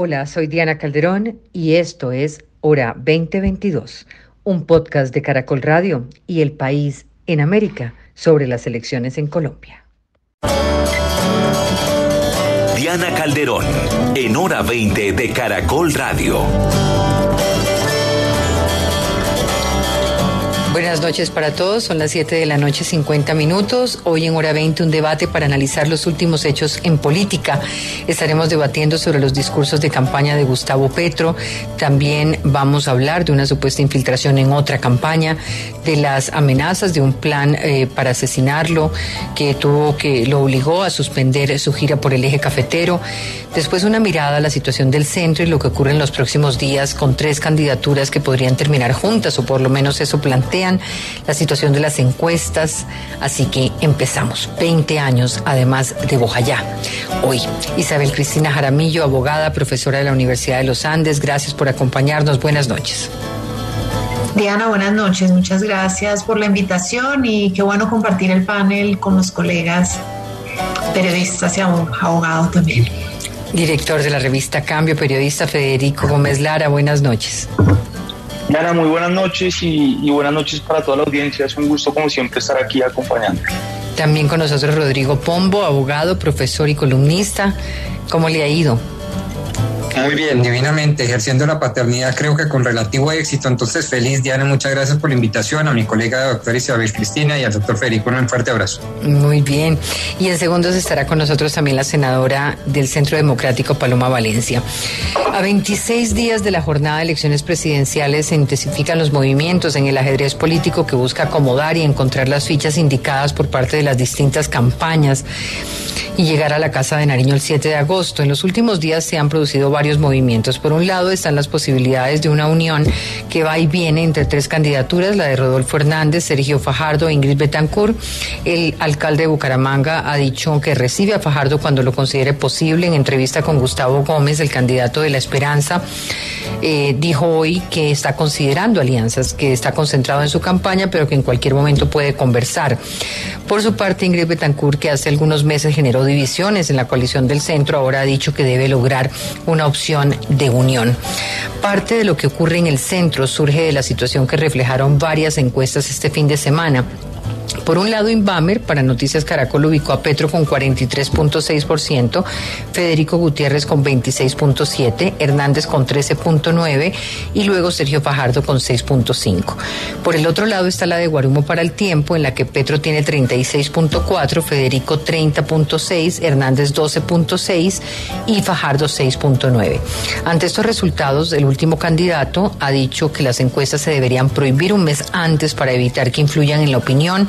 Hola, soy Diana Calderón y esto es Hora 2022, un podcast de Caracol Radio y El País en América sobre las elecciones en Colombia. Diana Calderón, en Hora 20 de Caracol Radio. Buenas noches para todos, son las 7 de la noche 50 minutos. Hoy en hora 20 un debate para analizar los últimos hechos en política. Estaremos debatiendo sobre los discursos de campaña de Gustavo Petro. También vamos a hablar de una supuesta infiltración en otra campaña, de las amenazas de un plan eh, para asesinarlo que tuvo que lo obligó a suspender su gira por el eje cafetero. Después una mirada a la situación del centro y lo que ocurre en los próximos días con tres candidaturas que podrían terminar juntas o por lo menos eso plantean la situación de las encuestas. Así que empezamos. 20 años además de Bojayá. Hoy, Isabel Cristina Jaramillo, abogada, profesora de la Universidad de los Andes. Gracias por acompañarnos. Buenas noches. Diana, buenas noches. Muchas gracias por la invitación y qué bueno compartir el panel con los colegas periodistas y abogados también. Director de la revista Cambio, periodista Federico Gómez Lara, buenas noches. Diana, muy buenas noches y, buenas noches para toda la audiencia. Es un gusto, como siempre, estar aquí acompañando. También con nosotros Rodrigo Pombo, abogado, profesor y columnista. ¿Cómo le ha ido? Muy bien, divinamente, ejerciendo la paternidad creo que con relativo éxito. Entonces, feliz Diana, muchas gracias por la invitación, a mi colega doctora Isabel Cristina y al doctor Federico, un fuerte abrazo. Muy bien, y en segundos estará con nosotros también la senadora del Centro Democrático, Paloma Valencia. A 26 días de la jornada de elecciones presidenciales se intensifican los movimientos en el ajedrez político que busca acomodar y encontrar las fichas indicadas por parte de las distintas campañas y llegar a la Casa de Nariño el 7 de agosto. En los últimos días se han producido varios movimientos. Por un lado están las posibilidades de una unión que va y viene entre tres candidaturas, la de Rodolfo Hernández, Sergio Fajardo e Ingrid Betancourt. El alcalde de Bucaramanga ha dicho que recibe a Fajardo cuando lo considere posible. En entrevista con Gustavo Gómez, el candidato de la Esperanza, eh, dijo hoy que está considerando alianzas, que está concentrado en su campaña, pero que en cualquier momento puede conversar. Por su parte, Ingrid Betancourt, que hace algunos meses generó divisiones en la coalición del centro, ahora ha dicho que debe lograr una opción de unión. Parte de lo que ocurre en el centro surge de la situación que reflejaron varias encuestas este fin de semana. Por un lado, Inbamer, para Noticias Caracol, ubicó a Petro con 43.6%, Federico Gutiérrez con 26.7%, Hernández con 13.9% y luego Sergio Fajardo con 6.5%. Por el otro lado está la de Guarumo para el tiempo, en la que Petro tiene 36.4%, Federico 30.6%, Hernández 12.6% y Fajardo 6.9%. Ante estos resultados, el último candidato ha dicho que las encuestas se deberían prohibir un mes antes para evitar que influyan en la opinión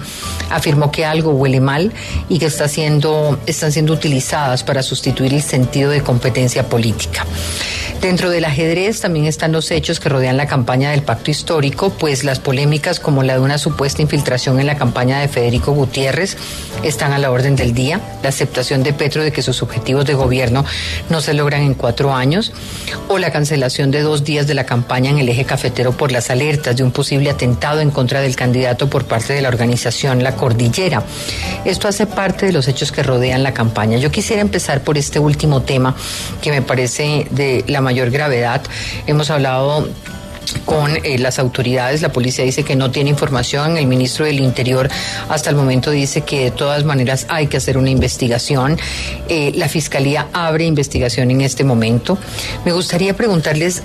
afirmó que algo huele mal y que está siendo, están siendo utilizadas para sustituir el sentido de competencia política. Dentro del ajedrez también están los hechos que rodean la campaña del pacto histórico, pues las polémicas como la de una supuesta infiltración en la campaña de Federico Gutiérrez están a la orden del día, la aceptación de Petro de que sus objetivos de gobierno no se logran en cuatro años, o la cancelación de dos días de la campaña en el eje cafetero por las alertas de un posible atentado en contra del candidato por parte de la organización La Cordillera. Esto hace parte de los hechos que rodean la campaña. Yo quisiera empezar por este último tema que me parece de la mayor gravedad. Hemos hablado con eh, las autoridades. La policía dice que no tiene información. El ministro del Interior hasta el momento dice que de todas maneras hay que hacer una investigación. Eh, la Fiscalía abre investigación en este momento. Me gustaría preguntarles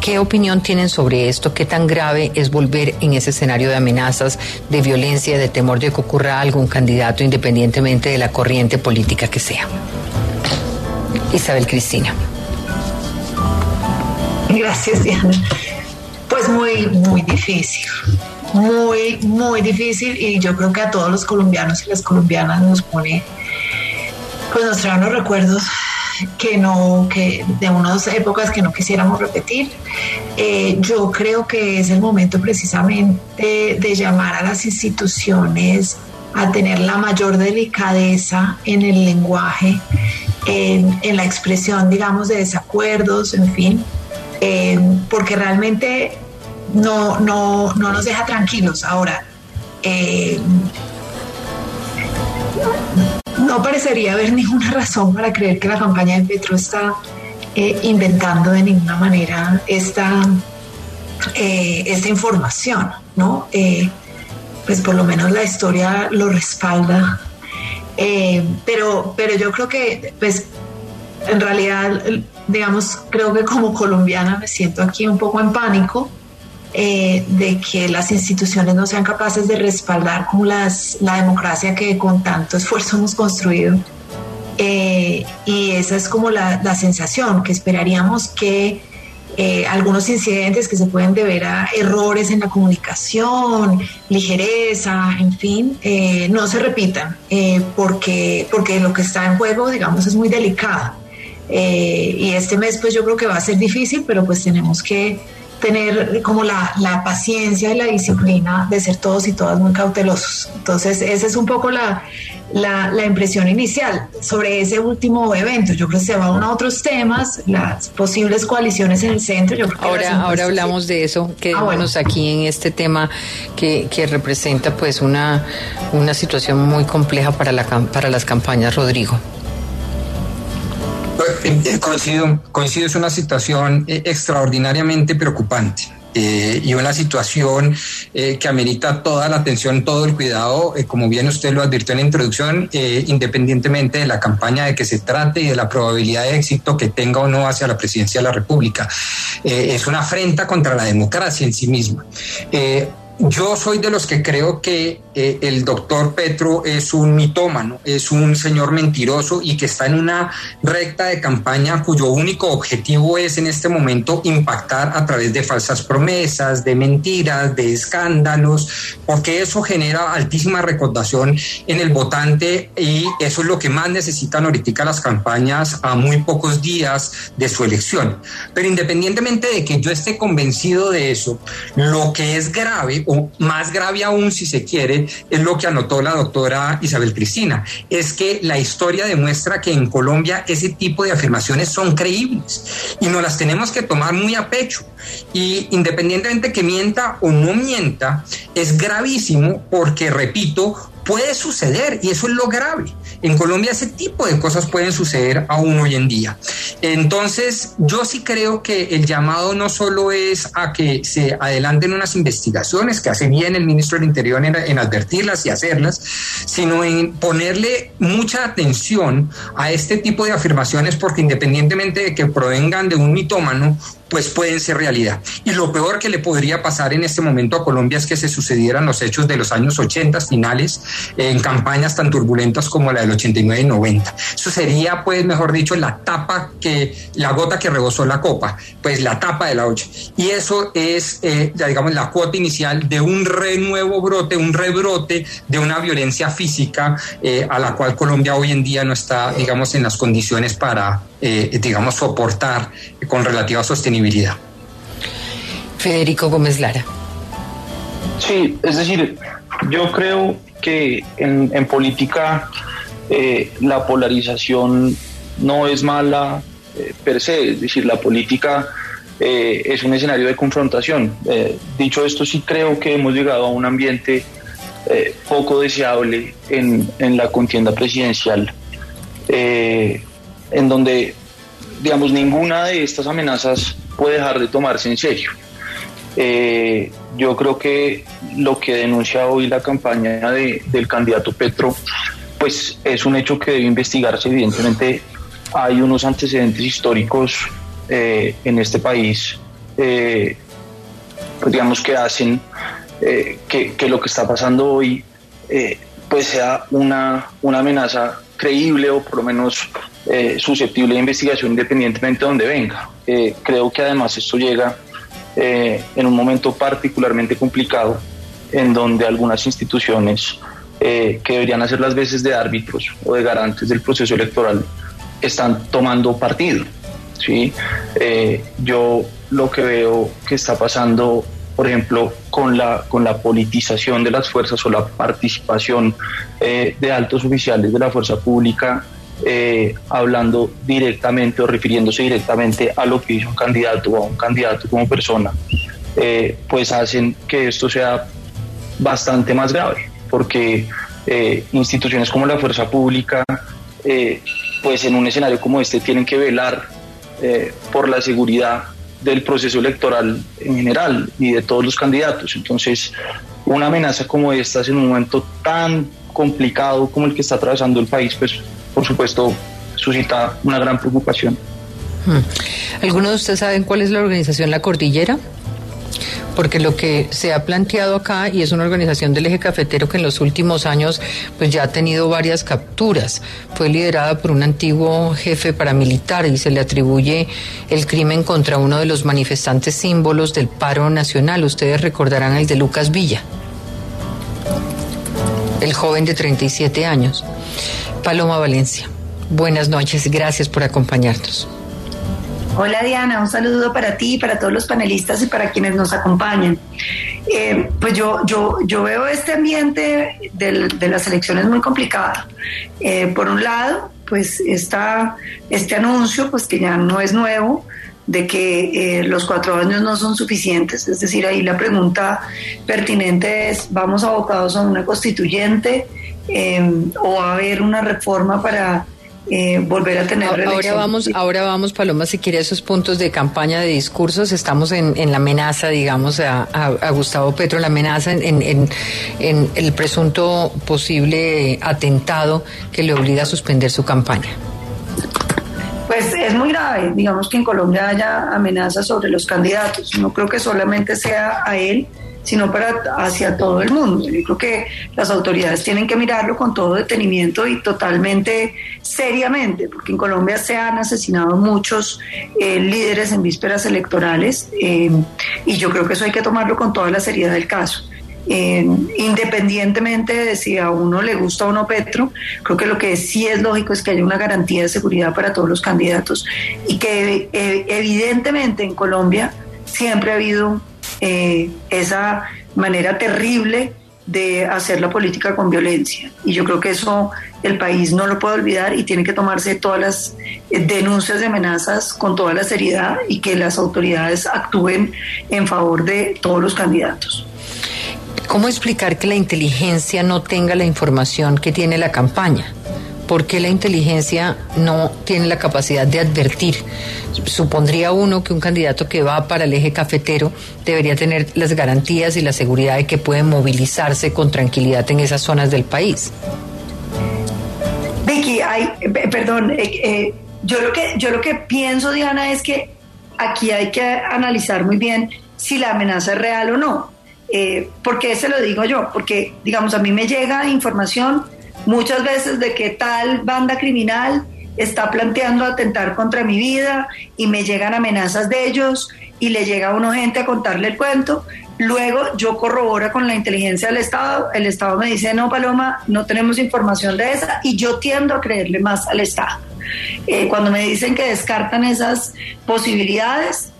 ¿Qué opinión tienen sobre esto? ¿Qué tan grave es volver en ese escenario de amenazas, de violencia, de temor de que ocurra algún candidato independientemente de la corriente política que sea? Isabel Cristina. Gracias, Diana. Pues muy, muy difícil. Muy, muy difícil y yo creo que a todos los colombianos y las colombianas nos pone, pues nos trae unos recuerdos que no, que de unas épocas que no quisiéramos repetir. Eh, yo creo que es el momento precisamente de llamar a las instituciones a tener la mayor delicadeza en el lenguaje, en, en la expresión, digamos, de desacuerdos, en fin, eh, porque realmente no, no, no, nos deja tranquilos. Ahora, eh, no parecería haber ninguna razón para creer que la campaña de Petro está eh, inventando de ninguna manera esta, eh, esta información, ¿no? pues por lo menos la historia lo respalda. pero, pero yo creo que, pues, en realidad, digamos, creo que como colombiana me siento aquí un poco en pánico eh, de que las instituciones no sean capaces de respaldar como las, la democracia que con tanto esfuerzo hemos construido. Eh, y esa es como la, la sensación, que esperaríamos que eh, algunos incidentes que se pueden deber a errores en la comunicación, ligereza, en fin, no se repitan, porque, porque lo que está en juego, digamos, es muy delicado. y este mes, pues yo creo que va a ser difícil, pero pues tenemos que tener como la, la, paciencia y la disciplina de ser todos y todas muy cautelosos. Entonces, esa es un poco la, la, la, impresión inicial sobre ese último evento. Yo creo que se van a otros temas, las posibles coaliciones en el centro. Yo creo que ahora ahora hablamos de eso, quedémonos ah, aquí en este tema que, que representa pues una, una situación muy compleja para, la, para las campañas, Rodrigo. Eh, coincido, coincido, es una situación eh, extraordinariamente preocupante. Eh, y una situación que amerita toda la atención, todo el cuidado, como bien usted lo advirtió en la introducción, independientemente de la campaña de que se trate y de la probabilidad de éxito que tenga o no hacia la presidencia de la República. es una afrenta contra la democracia en sí misma. Yo soy de los que creo que eh, el doctor Petro es un mitómano, es un señor mentiroso y que está en una recta de campaña cuyo único objetivo es en este momento impactar a través de falsas promesas, de mentiras, de escándalos, porque eso genera altísima recordación en el votante y eso es lo que más necesitan ahorita las campañas a muy pocos días de su elección. Pero independientemente de que yo esté convencido de eso, lo que es grave o más grave aún si se quiere, es lo que anotó la doctora Isabel Cristina, es que la historia demuestra que en Colombia ese tipo de afirmaciones son creíbles y no las tenemos que tomar muy a pecho. Y independientemente que mienta o no mienta, es gravísimo porque, repito, puede suceder y eso es lo grave. En Colombia ese tipo de cosas pueden suceder aún hoy en día. Entonces, yo sí creo que el llamado no solo es a que se adelanten unas investigaciones, que hace bien el ministro del Interior en, advertirlas y hacerlas, sino en ponerle mucha atención a este tipo de afirmaciones, porque independientemente de que provengan de un mitómano, pues pueden ser realidad. Y lo peor que le podría pasar en este momento a Colombia es que se sucedieran los hechos de los años 80 finales en campañas tan turbulentas como la del 89 y 90. Eso sería, pues, mejor dicho, la tapa que, la gota que rebosó la copa, pues la tapa de la olla. Y eso es, eh, digamos, la cuota inicial de un renuevo brote, un rebrote de una violencia física eh, a la cual Colombia hoy en día no está, digamos, en las condiciones para, eh, digamos, soportar con relativa sostenibilidad. Federico Gómez Lara. Sí, es decir, yo creo que en, política eh, la polarización no es mala eh, per se, es decir, la política es un escenario de confrontación. dicho esto, sí creo que hemos llegado a un ambiente poco deseable en, en, la contienda presidencial, en donde digamos, ninguna de estas amenazas puede dejar de tomarse en serio. Eh, yo creo que lo que denuncia hoy la campaña del candidato Petro, pues es un hecho que debe investigarse. Evidentemente hay unos antecedentes históricos eh, en este país, eh, pues digamos que hacen que, que, lo que está pasando hoy pues sea una, una amenaza creíble o por lo menos eh, susceptible de investigación independientemente de donde venga. Eh, creo que además esto llega eh, en un momento particularmente complicado en donde algunas instituciones que deberían hacer las veces de árbitros o de garantes del proceso electoral están tomando partido. ¿sí? yo lo que veo que está pasando por ejemplo, con la, con la politización de las fuerzas o la participación de altos oficiales de la fuerza pública eh, hablando directamente o refiriéndose directamente a lo que hizo un candidato o a un candidato como persona, eh, pues hacen que esto sea bastante más grave, porque eh, instituciones como la fuerza pública, pues en un escenario como este tienen que velar eh, por la seguridad del proceso electoral en general y de todos los candidatos. Entonces, una amenaza como esta en un momento tan complicado como el que está atravesando el país, pues por supuesto suscita una gran preocupación. Hmm. ¿Alguno de ustedes saben cuál es la organización La Cordillera? Porque lo que se ha planteado acá, y es una organización del eje cafetero que en los últimos años pues ya ha tenido varias capturas, fue liderada por un antiguo jefe paramilitar y se le atribuye el crimen contra uno de los manifestantes símbolos del paro nacional. Ustedes recordarán el de Lucas Villa, el joven de 37 años. Paloma Valencia, buenas noches, gracias por acompañarnos. Hola Diana, un saludo para ti, para todos los panelistas y para quienes nos acompañan. Eh, pues yo, yo, yo veo este ambiente de las elecciones muy complicado. Eh, por un lado, pues está este anuncio, pues que ya no es nuevo, de que eh, los cuatro años no son suficientes. Es decir, ahí la pregunta pertinente es, ¿vamos abocados a una constituyente o a haber una reforma para eh, volver a tener ahora vamos ahora vamos Paloma si quiere esos puntos de campaña de discursos. Estamos en, en la amenaza digamos a, a, Gustavo Petro la amenaza en, en, en, el presunto posible atentado que le obliga a suspender su campaña. Pues es muy grave. Digamos que en Colombia haya amenazas sobre los candidatos. No creo que solamente sea a él sino para hacia todo el mundo. Yo creo que las autoridades tienen que mirarlo con todo detenimiento y totalmente seriamente, porque en Colombia se han asesinado muchos eh, líderes en vísperas electorales eh, y yo creo que eso hay que tomarlo con toda la seriedad del caso. Eh, independientemente de si a uno le gusta o no Petro, creo que lo que sí es lógico es que haya una garantía de seguridad para todos los candidatos y que evidentemente en Colombia siempre ha habido eh, esa manera terrible de hacer la política con violencia. Y yo creo que eso el país no lo puede olvidar y tiene que tomarse todas las eh, denuncias de amenazas con toda la seriedad y que las autoridades actúen en favor de todos los candidatos. ¿Cómo explicar que la inteligencia no tenga la información que tiene la campaña? ¿Por qué la inteligencia no tiene la capacidad de advertir? Supondría uno que un candidato que va para el eje cafetero debería tener las garantías y la seguridad de que puede movilizarse con tranquilidad en esas zonas del país. Vicky, hay, perdón, eh, eh, yo, lo que, yo lo que pienso, Diana, es que aquí hay que analizar muy bien si la amenaza es real o no. Eh, ¿Por qué se lo digo yo? Porque, digamos, a mí me llega información muchas veces de que tal banda criminal está planteando atentar contra mi vida y me llegan amenazas de ellos y le llega a uno gente a contarle el cuento. Luego yo corroboro con la inteligencia del Estado, el Estado me dice, no, Paloma, no tenemos información de esa y yo tiendo a creerle más al Estado. Eh, cuando me dicen que descartan esas posibilidades,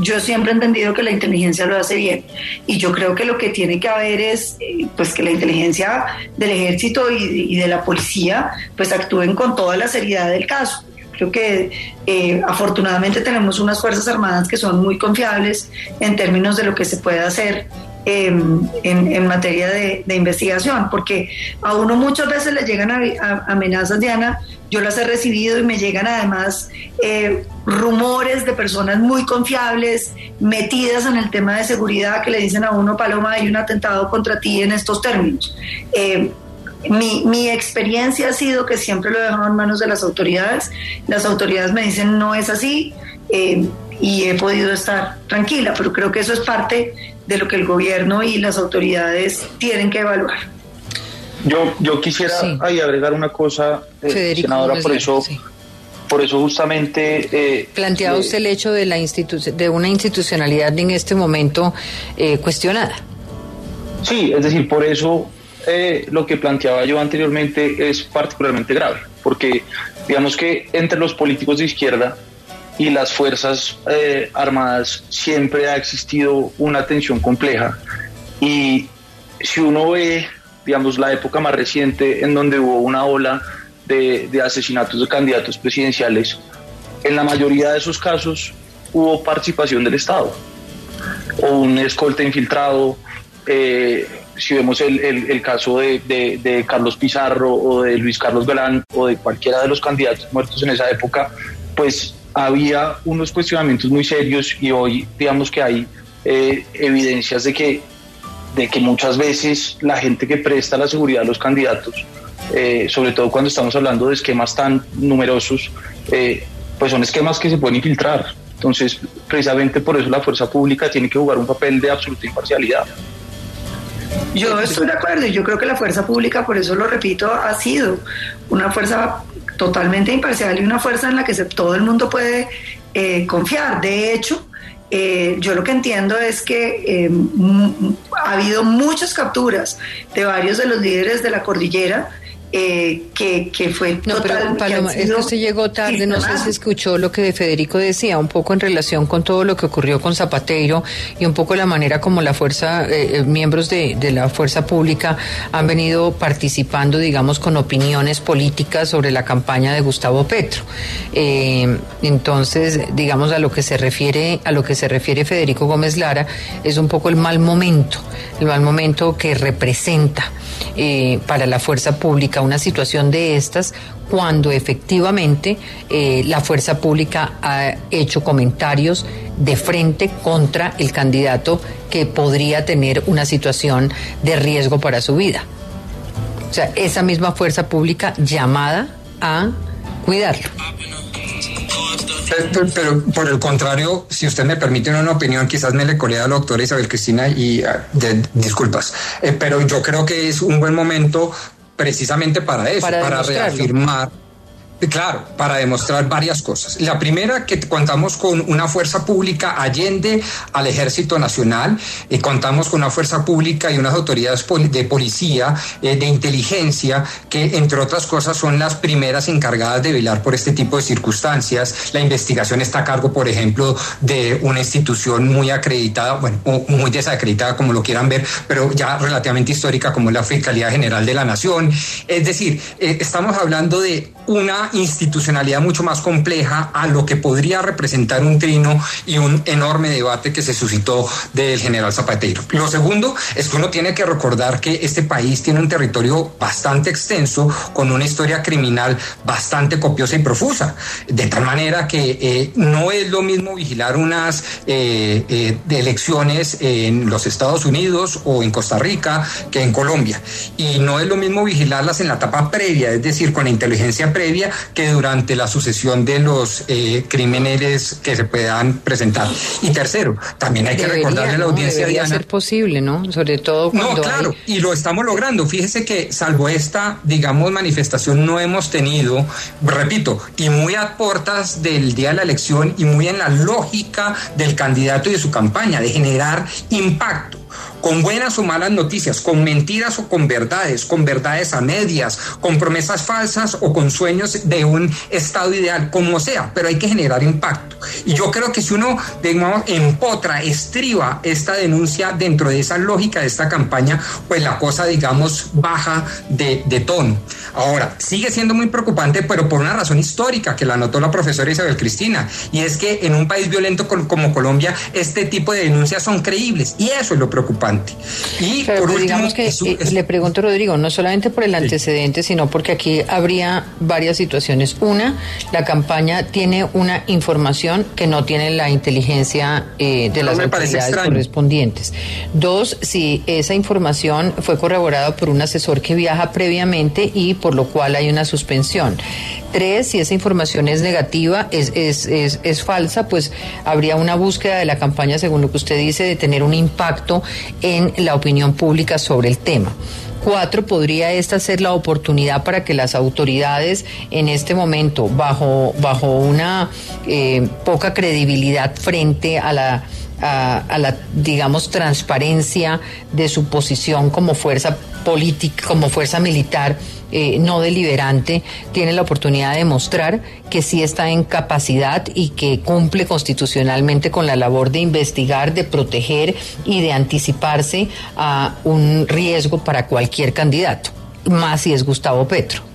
yo siempre he entendido que la inteligencia lo hace bien y yo creo que lo que tiene que haber es eh, pues que la inteligencia del ejército y, de la policía pues actúen con toda la seriedad del caso. Creo que eh, afortunadamente tenemos unas Fuerzas Armadas que son muy confiables en términos de lo que se puede hacer em, en, materia de, investigación, porque a uno muchas veces le llegan a, amenazas, Diana, yo las he recibido y me llegan además eh, rumores de personas muy confiables, metidas en el tema de seguridad, que le dicen a uno, Paloma, hay un atentado contra ti en estos términos. Eh, mi, experiencia ha sido que siempre lo he dejado en manos de las autoridades. Las autoridades me dicen no es así eh, y he podido estar tranquila, pero creo que eso es parte de lo que el gobierno y las autoridades tienen que evaluar. Yo, yo quisiera ahí agregar una cosa, eh, senadora, por eso, por eso justamente... Eh, Planteaba usted el hecho de, la de una institucionalidad en este momento eh, cuestionada. Sí, es decir, por eso eh, lo que planteaba yo anteriormente es particularmente grave, porque digamos que entre los políticos de izquierda y las Fuerzas Armadas siempre ha existido una tensión compleja y si uno ve digamos, la época más reciente en donde hubo una ola de, asesinatos de candidatos presidenciales, en la mayoría de esos casos hubo participación del Estado o un escolta infiltrado. Eh, si vemos el, caso de, Carlos Pizarro o de Luis Carlos Galán o de cualquiera de los candidatos muertos en esa época, pues había unos cuestionamientos muy serios y hoy digamos que hay eh, evidencias de que, de que muchas veces la gente que presta la seguridad a los candidatos, eh, sobre todo cuando estamos hablando de esquemas tan numerosos, eh, pues son esquemas que se pueden infiltrar. Entonces, precisamente por eso la fuerza pública tiene que jugar un papel de absoluta imparcialidad. Yo estoy de acuerdo y yo creo que la fuerza pública, por eso lo repito, ha sido una fuerza totalmente imparcial y una fuerza en la que todo el mundo puede eh, confiar. De hecho, eh, yo lo que entiendo es que eh, ha habido muchas capturas de varios de los líderes de la cordillera eh, que, que, fue no, pero Paloma, es que usted llegó tarde, no sé si escuchó lo que Federico decía, un poco en relación con todo lo que ocurrió con Zapatero y un poco la manera como la fuerza, eh, eh, miembros de, de, la fuerza pública han venido participando, digamos, con opiniones políticas sobre la campaña de Gustavo Petro. Eh, entonces, digamos, a lo que se refiere, a lo que se refiere Federico Gómez Lara, es un poco el mal momento, el mal momento que representa para la fuerza pública una situación de estas cuando efectivamente eh, la fuerza pública ha hecho comentarios de frente contra el candidato que podría tener una situación de riesgo para su vida. O sea, esa misma fuerza pública llamada a cuidarlo. Pero, por el contrario, si usted me permite una opinión, quizás me le colea a la doctora Isabel Cristina y de, disculpas, eh, pero yo creo que es un buen momento precisamente para eso, para, para reafirmar Claro, para demostrar varias cosas. La primera, que contamos con una fuerza pública allende al Ejército Nacional, eh, contamos con una fuerza pública y unas autoridades de policía, eh, de inteligencia, que entre otras cosas son las primeras encargadas de velar por este tipo de circunstancias. La investigación está a cargo, por ejemplo, de una institución muy acreditada, bueno, muy desacreditada, como lo quieran ver, pero ya relativamente histórica, como la Fiscalía General de la Nación. Es decir, eh, estamos hablando de una institucionalidad mucho más compleja a lo que podría representar un trino y un enorme debate que se suscitó del general Zapatero. Lo segundo es que uno tiene que recordar que este país tiene un territorio bastante extenso, con una historia criminal bastante copiosa y profusa, de tal manera que eh, no es lo mismo vigilar unas eh, eh, elecciones en los Estados Unidos o en Costa Rica que en Colombia. Y no es lo mismo vigilarlas en la etapa previa, es decir, con la inteligencia previa previa que durante la sucesión de los eh, crímenes que se puedan presentar. Y tercero, también hay que recordarle a la audiencia Debería ser posible, ¿no? Sobre todo cuando No, claro, y lo estamos logrando. Fíjese que salvo esta, digamos, manifestación no hemos tenido, repito, y muy a portas del día de la elección y muy en la lógica del candidato y de su campaña, de generar impacto con buenas o malas noticias, con mentiras o con verdades, con verdades a medias, con promesas falsas o con sueños de un estado ideal, como sea, pero hay que generar impacto. Y yo creo que si uno, digamos, empotra, estriba esta denuncia dentro de esa lógica de esta campaña, pues la cosa, digamos, baja de, de tono. Ahora, sigue siendo muy preocupante, pero por una razón histórica que la anotó la profesora Isabel Cristina, y es que en un país violento como Colombia, este tipo de denuncias son creíbles, y eso es lo preocupante. Y por último, digamos que eh, le pregunto, Rodrigo, no solamente por el antecedente, sino porque aquí habría varias situaciones. Una, la campaña tiene una información que no tiene la inteligencia eh, de las autoridades correspondientes. Dos, si esa información fue corroborada por un asesor que viaja previamente y por lo cual hay una suspensión. Tres, si esa información es negativa, es, es, es, es, falsa, pues habría una búsqueda de la campaña, según lo que usted dice, de tener un impacto en la opinión pública sobre el tema. Cuatro, podría esta ser la oportunidad para que las autoridades en este momento, bajo, bajo una eh, poca credibilidad frente a la a, a, la, digamos, transparencia de su posición como fuerza política, como fuerza militar eh, no deliberante, tiene la oportunidad de mostrar que sí está en capacidad y que cumple constitucionalmente con la labor de investigar, de proteger y de anticiparse a un riesgo para cualquier candidato, más si es Gustavo Petro.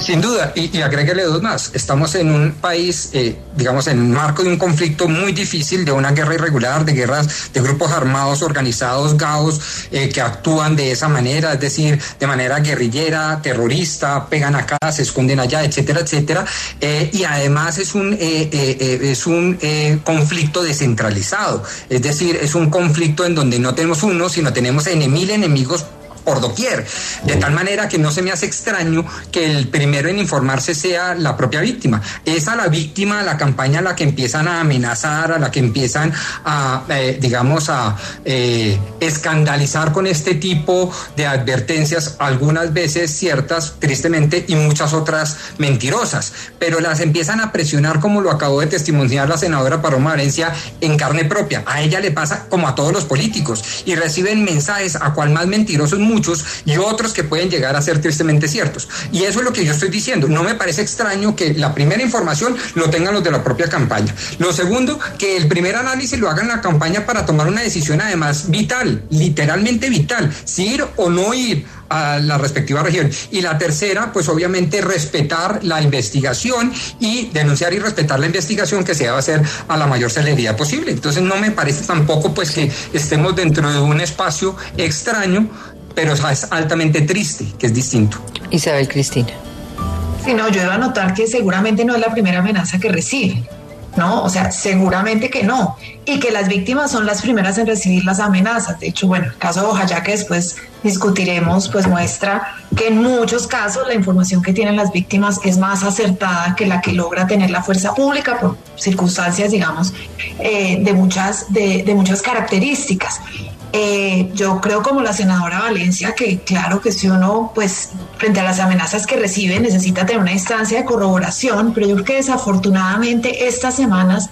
Sin duda, y, y agréguele dos más. Estamos en un país, eh, digamos, en un marco de un conflicto muy difícil, de una guerra irregular, de guerras de grupos armados organizados, GAOs, eh, que actúan de esa manera, es decir, de manera guerrillera, terrorista, pegan acá, se esconden allá, etcétera, etcétera. Eh, y además es un, es un conflicto descentralizado, es decir, es un conflicto en donde no tenemos uno, sino tenemos en mil enemigos por doquier, de tal manera que no se me hace extraño que el primero en informarse sea la propia víctima. Es a la víctima a la campaña a la que empiezan a amenazar, a la que empiezan a, eh, digamos, a eh, escandalizar con este tipo de advertencias, algunas veces ciertas, tristemente, y muchas otras mentirosas, pero las empiezan a presionar como lo acabó de testimoniar la senadora Paloma Valencia en carne propia. A ella le pasa como a todos los políticos y reciben mensajes a cual más mentirosos muchos y otros que pueden llegar a ser tristemente ciertos. Y eso es lo que yo estoy diciendo. No me parece extraño que la primera información lo tengan los de la propia campaña. Lo segundo, que el primer análisis lo hagan la campaña para tomar una decisión además vital, literalmente vital, si ir o no ir a la respectiva región. Y la tercera, pues obviamente respetar la investigación y denunciar y respetar la investigación que se debe hacer a la mayor celeridad posible. Entonces no me parece tampoco pues que estemos dentro de un espacio extraño pero es altamente triste, que es distinto. Isabel Cristina. Sí, no, yo iba a notar que seguramente no es la primera amenaza que recibe, ¿no? O sea, seguramente que no. Y que las víctimas son las primeras en recibir las amenazas. De hecho, bueno, el caso de Oaxaca que después discutiremos, pues muestra que en muchos casos la información que tienen las víctimas es más acertada que la que logra tener la fuerza pública por circunstancias, digamos, eh, de, muchas, de, de muchas características. Eh, yo creo como la senadora Valencia que claro que si uno pues frente a las amenazas que recibe necesita tener una instancia de corroboración, pero yo creo que desafortunadamente estas semanas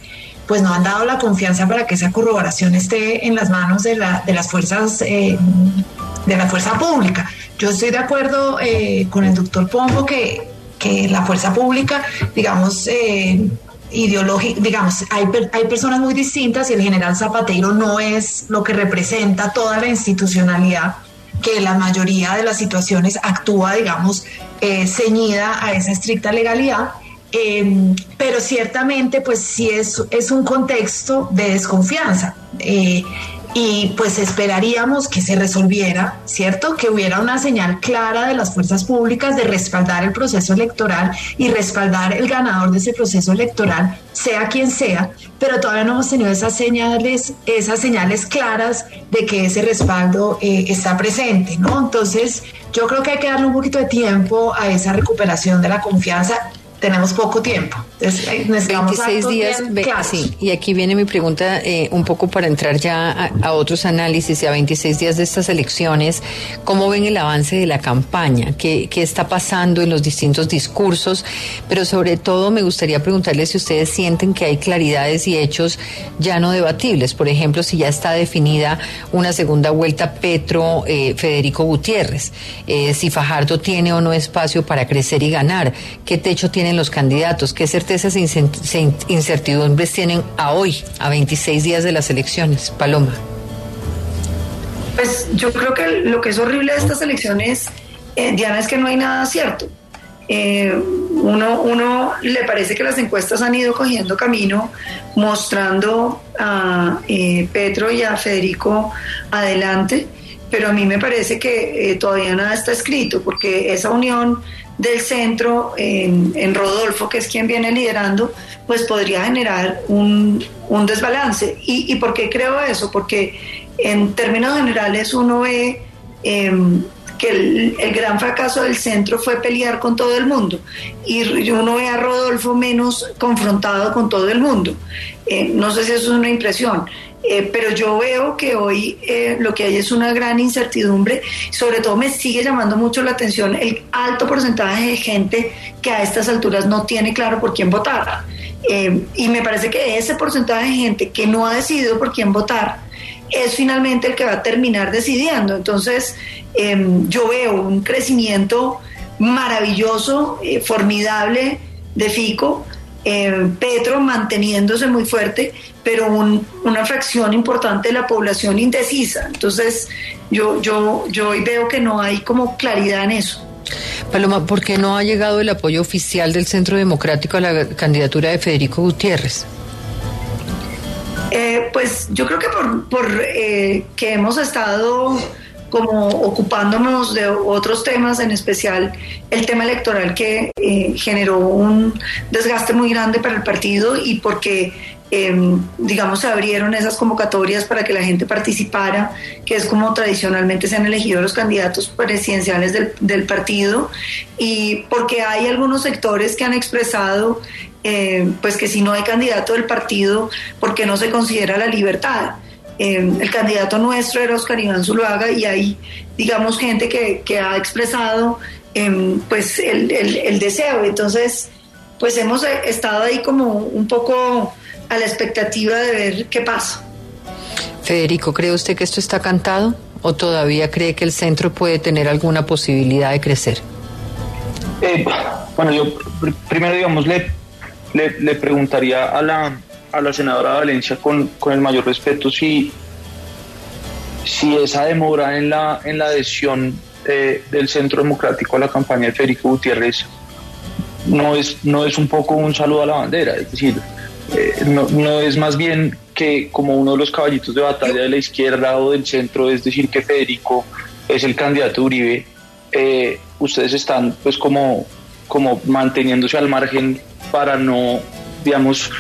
pues no han dado la confianza para que esa corroboración esté en las manos de, la, de las fuerzas eh, de la fuerza pública. Yo estoy de acuerdo eh, con el doctor Pombo que, que la fuerza pública, digamos, ideológica, digamos, hay, hay personas muy distintas y el general Zapatero no es lo que representa toda la institucionalidad que la mayoría de las situaciones actúa, digamos, eh, ceñida a esa estricta legalidad. Em, pero ciertamente, pues sí es, es un contexto de desconfianza. Eh, y pues esperaríamos que se resolviera, ¿cierto? Que hubiera una señal clara de las fuerzas públicas de respaldar el proceso electoral y respaldar el ganador de ese proceso electoral, sea quien sea, pero todavía no hemos tenido esas señales, esas señales claras de que ese respaldo eh, está presente, ¿no? Entonces, yo creo que hay que darle un poquito de tiempo a esa recuperación de la confianza tenemos poco tiempo. Entonces, 26 días, sí, y aquí viene mi pregunta eh, un poco para entrar ya a, otros análisis y a 26 días de estas elecciones, ¿cómo ven el avance de la campaña? ¿Qué, ¿Qué está pasando en los distintos discursos? Pero sobre todo me gustaría preguntarles si ustedes sienten que hay claridades y hechos ya no debatibles. Por ejemplo, si ya está definida una segunda vuelta Petro-Federico eh, Gutiérrez, eh, si Fajardo tiene o no espacio para crecer y ganar, qué techo tiene los candidatos? ¿Qué certezas e incertidumbres tienen a hoy, a 26 días de las elecciones? Paloma. Pues yo creo que lo que es horrible de estas elecciones, eh, Diana, es que no hay nada cierto. Eh, uno, uno le parece que las encuestas han ido cogiendo camino, mostrando a eh, Petro y a Federico adelante, pero a mí me parece que todavía nada está escrito, porque esa unión del centro en, Rodolfo, que es quien viene liderando, pues podría generar un, desbalance. ¿Y, por qué creo eso? Porque en términos generales uno ve em, que el, gran fracaso del centro fue pelear con todo el mundo y uno ve a Rodolfo menos confrontado con todo el mundo. Eh, no sé si eso es una impresión. Eh, pero yo veo que hoy eh, lo que hay es una gran incertidumbre, sobre todo me sigue llamando mucho la atención el alto porcentaje de gente que a estas alturas no tiene claro por quién votar. Eh, y me parece que ese porcentaje de gente que no ha decidido por quién votar es finalmente el que va a terminar decidiendo. Entonces, yo veo un crecimiento maravilloso, formidable de FICO eh, Petro manteniéndose muy fuerte, pero una fracción importante de la población indecisa. Entonces, yo, yo, yo hoy veo que no hay como claridad en eso. Paloma, ¿por qué no ha llegado el apoyo oficial del Centro Democrático a la candidatura de Federico Gutiérrez? Eh, pues yo creo que por, eh, que hemos estado como ocupándonos de otros temas, en especial el tema electoral que eh, generó un desgaste muy grande para el partido y porque Em, digamos, se abrieron esas convocatorias para que la gente participara, que es como tradicionalmente se han elegido los candidatos presidenciales del, partido, y porque hay algunos sectores que han expresado, em, pues que si no hay candidato del partido, ¿por qué no se considera la libertad? Em, el candidato nuestro era Oscar Iván Zuluaga y hay, digamos, gente que, que ha expresado pues el, el, el deseo. Entonces, pues hemos estado ahí como un poco a la expectativa de ver qué pasa. Federico, ¿cree usted que esto está cantado o todavía cree que el centro puede tener alguna posibilidad de crecer? Eh, bueno, yo primero, digamos, le, le, preguntaría a la, a la senadora Valencia con, con, el mayor respeto si, si esa demora en la, en la adhesión eh, del Centro Democrático a la campaña de Federico Gutiérrez no es, no es un poco un saludo a la bandera, es decir, eh, no, no, es más bien que como uno de los caballitos de batalla de la izquierda o del centro, es decir, que Federico es el candidato Uribe, eh, ustedes están pues como, como manteniéndose al margen para no, digamos,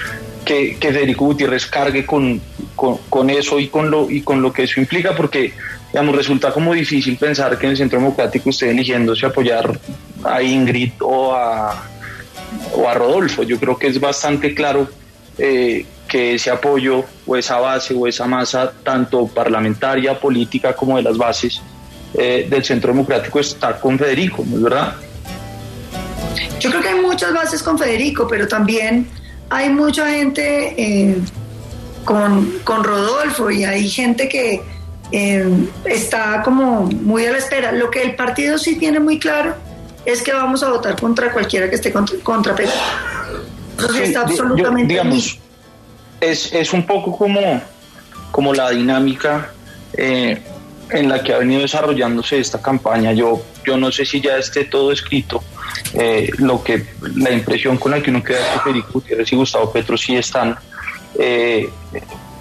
que, que Federico Gutiérrez cargue con, con, eso y con, lo, y con lo que eso implica, porque digamos, resulta como difícil pensar que en el Centro Democrático esté eligiéndose apoyar a Ingrid o a, o a Rodolfo. Yo creo que es bastante claro eh, que ese apoyo o esa base o esa masa, tanto parlamentaria, política, como de las bases eh, del Centro Democrático, está con Federico, ¿no es verdad? Yo creo que hay muchas bases con Federico, pero también hay mucha gente eh, con, con, Rodolfo y hay gente que está como muy a la espera. Lo que el partido sí tiene muy claro es que vamos a votar contra cualquiera que esté contra, contra Pedro está absolutamente digamos, es, es, un poco como, como la dinámica eh, en la que ha venido desarrollándose esta campaña. Yo, yo no sé si ya esté todo escrito. Eh, lo que la impresión con la que uno queda es que Federico Gutiérrez y Gustavo Petro sí están eh,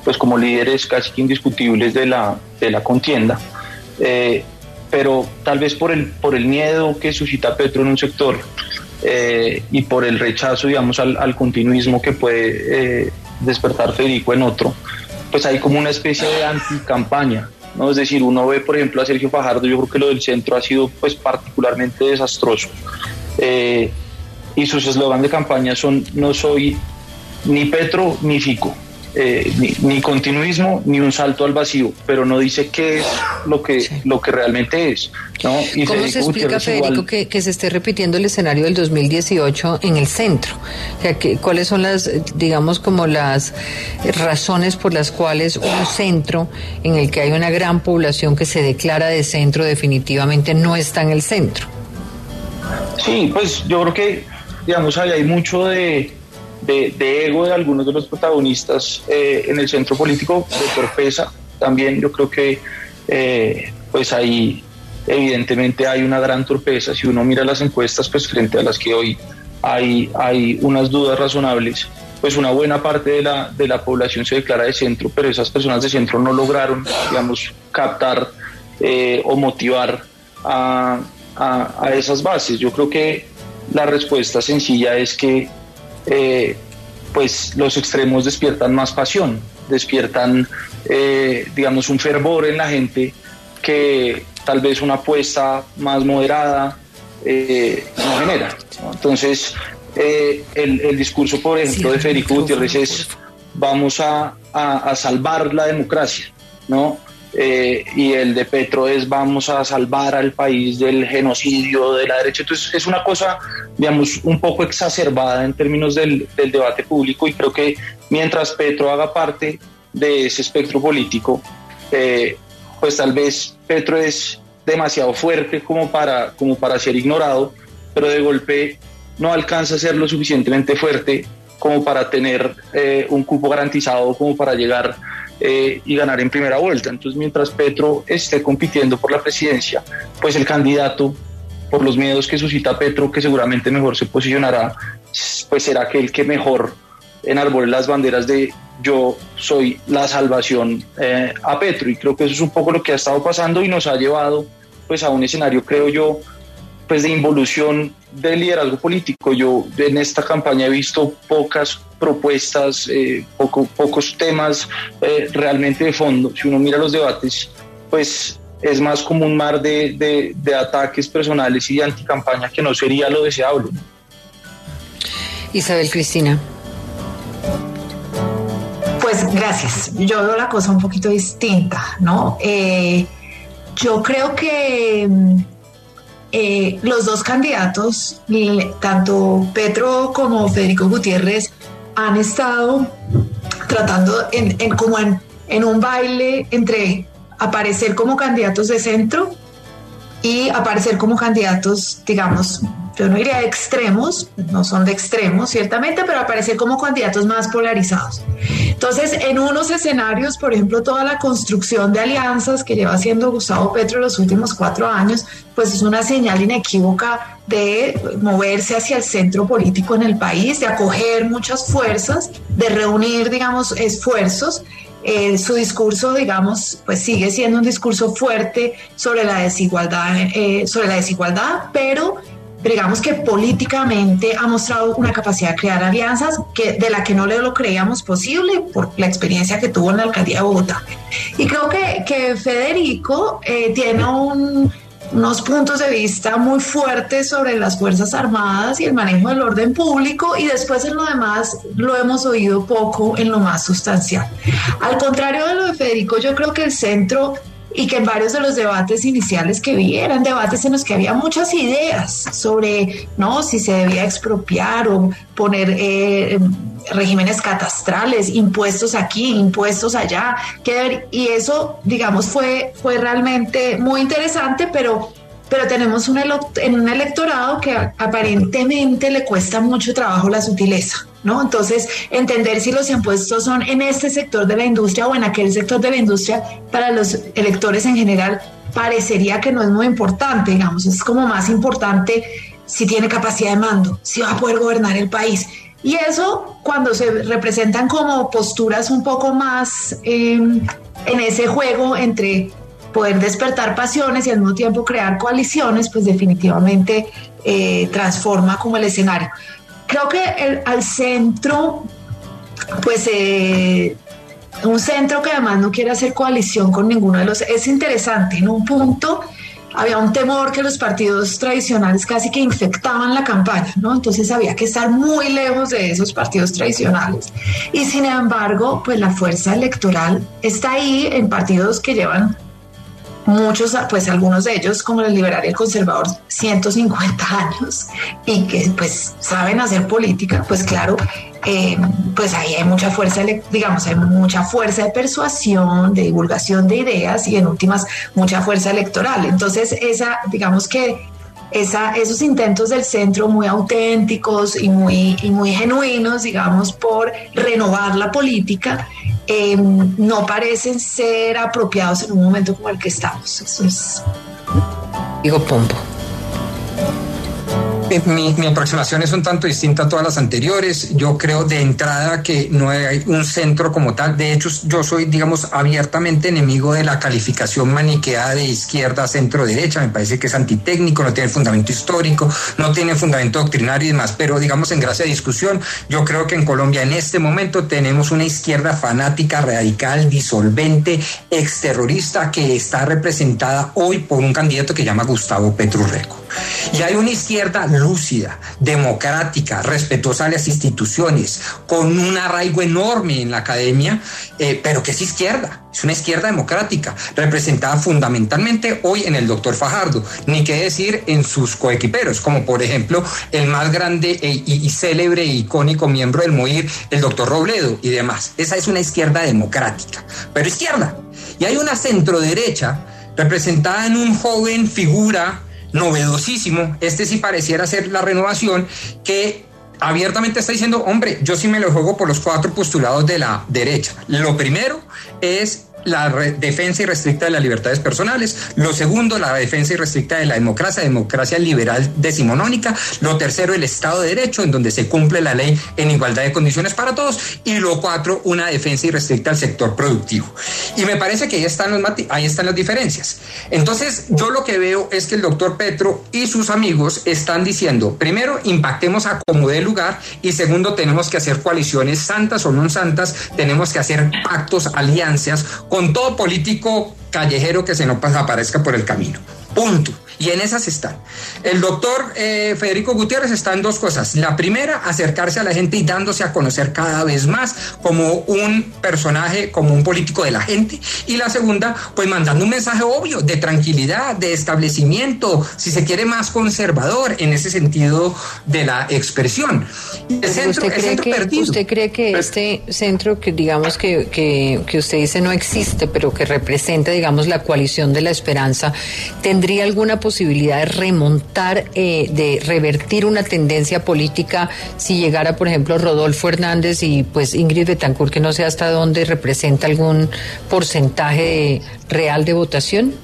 pues como líderes casi indiscutibles de la, de la contienda. pero tal vez por el, por el miedo que suscita Petro en un sector eh, y por el rechazo, digamos, al, continuismo que puede eh, despertar Federico en otro, pues hay como una especie de anticampaña. ¿no? Es decir, uno ve, por ejemplo, a Sergio Fajardo, yo creo que lo del centro ha sido pues particularmente desastroso. Eh, y sus eslogan de campaña son no soy ni Petro ni Fico. Eh, ni, continuismo ni un salto al vacío, pero no dice qué es lo que, lo que realmente es. ¿no? ¿Cómo se explica, Federico, que, se esté repitiendo el escenario del 2018 en el centro? O sea, que, ¿Cuáles son las, digamos, como las razones por las cuales un centro en el que hay una gran población que se declara de centro definitivamente no está en el centro? Sí, pues yo creo que, digamos, hay mucho de de, ego de algunos de los protagonistas eh, en el centro político, de torpeza también. Yo creo que eh, pues ahí evidentemente hay una gran torpeza. Si uno mira las encuestas, pues frente a las que hoy hay, hay unas dudas razonables, pues una buena parte de la, de la población se declara de centro, pero esas personas de centro no lograron, digamos, captar eh, o motivar a, a esas bases. Yo creo que la respuesta sencilla es que eh, pues los extremos despiertan más pasión, despiertan, eh, digamos, un fervor en la gente que tal vez una apuesta más moderada eh, no genera. Entonces, el, discurso, por ejemplo, de Federico Gutiérrez es vamos a, a, salvar la democracia, ¿no? Eh, y el de Petro es vamos a salvar al país del genocidio de la derecha. Entonces es una cosa, digamos, un poco exacerbada en términos del, debate público y creo que mientras Petro haga parte de ese espectro político, eh, pues tal vez Petro es demasiado fuerte como para, como para ser ignorado, pero de golpe no alcanza a ser lo suficientemente fuerte como para tener eh, un cupo garantizado, como para llegar eh, y ganar en primera vuelta. Entonces, mientras Petro esté compitiendo por la presidencia, pues el candidato por los miedos que suscita Petro, que seguramente mejor se posicionará, pues será aquel que mejor enarbole las banderas de yo soy la salvación eh, a Petro. Y creo que eso es un poco lo que ha estado pasando y nos ha llevado pues a un escenario, creo yo, pues de involución del liderazgo político. Yo en esta campaña he visto pocas propuestas, eh, pocos temas eh, realmente de fondo. Si uno mira los debates, pues es más como un mar de, ataques personales y de anticampaña que no sería lo deseable. Isabel Cristina. Pues gracias. Yo veo la cosa un poquito distinta, ¿no? Eh, yo creo que eh, los dos candidatos, tanto Petro como Federico Gutiérrez, han estado tratando en, como en, un baile entre aparecer como candidatos de centro y aparecer como candidatos, digamos, yo no diría de extremos, no son de extremos ciertamente, pero aparecer como candidatos más polarizados. Entonces, en unos escenarios, por ejemplo, toda la construcción de alianzas que lleva haciendo Gustavo Petro los últimos cuatro años, pues es una señal inequívoca de moverse hacia el centro político en el país, de acoger muchas fuerzas, de reunir, digamos, esfuerzos. Eh, su discurso, digamos, pues sigue siendo un discurso fuerte sobre la desigualdad, eh, sobre la desigualdad, pero digamos que políticamente ha mostrado una capacidad de crear alianzas que, de la que no le lo creíamos posible por la experiencia que tuvo en la alcaldía de Bogotá. Y creo que, que Federico eh, tiene unos puntos de vista muy fuertes sobre las Fuerzas Armadas y el manejo del orden público y después en lo demás lo hemos oído poco en lo más sustancial. Al contrario de lo de Federico, yo creo que el centro y que en varios de los debates iniciales que vi eran debates en los que había muchas ideas sobre no si se debía expropiar o poner eh, regímenes catastrales, impuestos aquí, impuestos allá, que, y eso, digamos, fue, fue realmente muy interesante, pero pero tenemos un, en un electorado que aparentemente le cuesta mucho trabajo la sutileza. ¿No? Entonces, entender si los impuestos son en este sector de la industria o en aquel sector de la industria para los electores en general parecería que no es muy importante, digamos, es como más importante si tiene capacidad de mando, si va a poder gobernar el país. Y eso cuando se representan como posturas un poco más em, en ese juego entre poder despertar pasiones y al mismo tiempo crear coaliciones, pues definitivamente eh, transforma como el escenario. Creo que el, al centro, pues eh, un centro que además no quiere hacer coalición con ninguno de los, es interesante, en un punto había un temor que los partidos tradicionales casi que infectaban la campaña, ¿no? Entonces había que estar muy lejos de esos partidos tradicionales. Y sin embargo, pues la fuerza electoral está ahí en partidos que llevan muchos, pues algunos de ellos, como el liberal y el conservador, 150 años y que pues saben hacer política, pues claro, eh, pues ahí hay mucha fuerza, digamos, hay mucha fuerza de persuasión, de divulgación de ideas y en últimas mucha fuerza electoral. Entonces, esa, digamos que esa, esos intentos del centro muy auténticos y muy, y muy genuinos, digamos, por renovar la política, Em, no parecen ser apropiados en un momento como el que estamos. Eso es. Digo Pompo. Mi, aproximación es un tanto distinta a todas las anteriores. Yo creo de entrada que no hay un centro como tal. De hecho, yo soy, digamos, abiertamente enemigo de la calificación maniqueada de izquierda, centro, derecha. Me parece que es antitécnico, no tiene fundamento histórico, no tiene fundamento doctrinario y demás. Pero, digamos, en gracia de discusión, yo creo que en Colombia en este momento tenemos una izquierda fanática, radical, disolvente, exterrorista, que está representada hoy por un candidato que llama Gustavo Petrurreco. Y hay una izquierda lúcida, democrática, respetuosa de las instituciones, con un arraigo enorme en la academia, eh, pero que es izquierda, es una izquierda democrática, representada fundamentalmente hoy en el doctor Fajardo, ni qué decir en sus coequiperos, como por ejemplo el más grande e, y, célebre e icónico miembro del MOIR, el doctor Robledo y demás. Esa es una izquierda democrática, pero izquierda. Y hay una centro derecha representada en un joven figura novedosísimo, este sí pareciera ser la renovación, que abiertamente está diciendo, hombre, yo sí me lo juego por los cuatro postulados de la derecha. Lo primero es la defensa irrestricta de las libertades personales. Lo segundo, la defensa irrestricta de la democracia, democracia liberal decimonónica. Lo tercero, el Estado de Derecho, en donde se cumple la ley en igualdad de condiciones para todos. Y lo cuatro, una defensa irrestricta al sector productivo. Y me parece que ahí están, los ahí están las diferencias. Entonces, yo lo que veo es que el doctor Petro y sus amigos están diciendo, primero, impactemos a como dé lugar y segundo, tenemos que hacer coaliciones santas o no santas, tenemos que hacer pactos, alianzas con todo político callejero que se nos aparezca por el camino. Punto. Y en esas están. El doctor eh, Federico Gutiérrez está en dos cosas. La primera, acercarse a la gente y dándose a conocer cada vez más como un personaje, como un político de la gente. Y la segunda, pues mandando un mensaje obvio de tranquilidad, de establecimiento, si se quiere más conservador en ese sentido de la expresión. El centro, ¿Usted, cree que, ¿Usted cree que pues este centro que digamos que, que, que usted dice no existe, pero que representa, digamos, la coalición de la esperanza, tendría alguna posibilidad posibilidad de remontar, eh, de revertir una tendencia política si llegara, por ejemplo, Rodolfo Hernández y pues Ingrid Betancourt, que no sé hasta dónde representa algún porcentaje real de votación?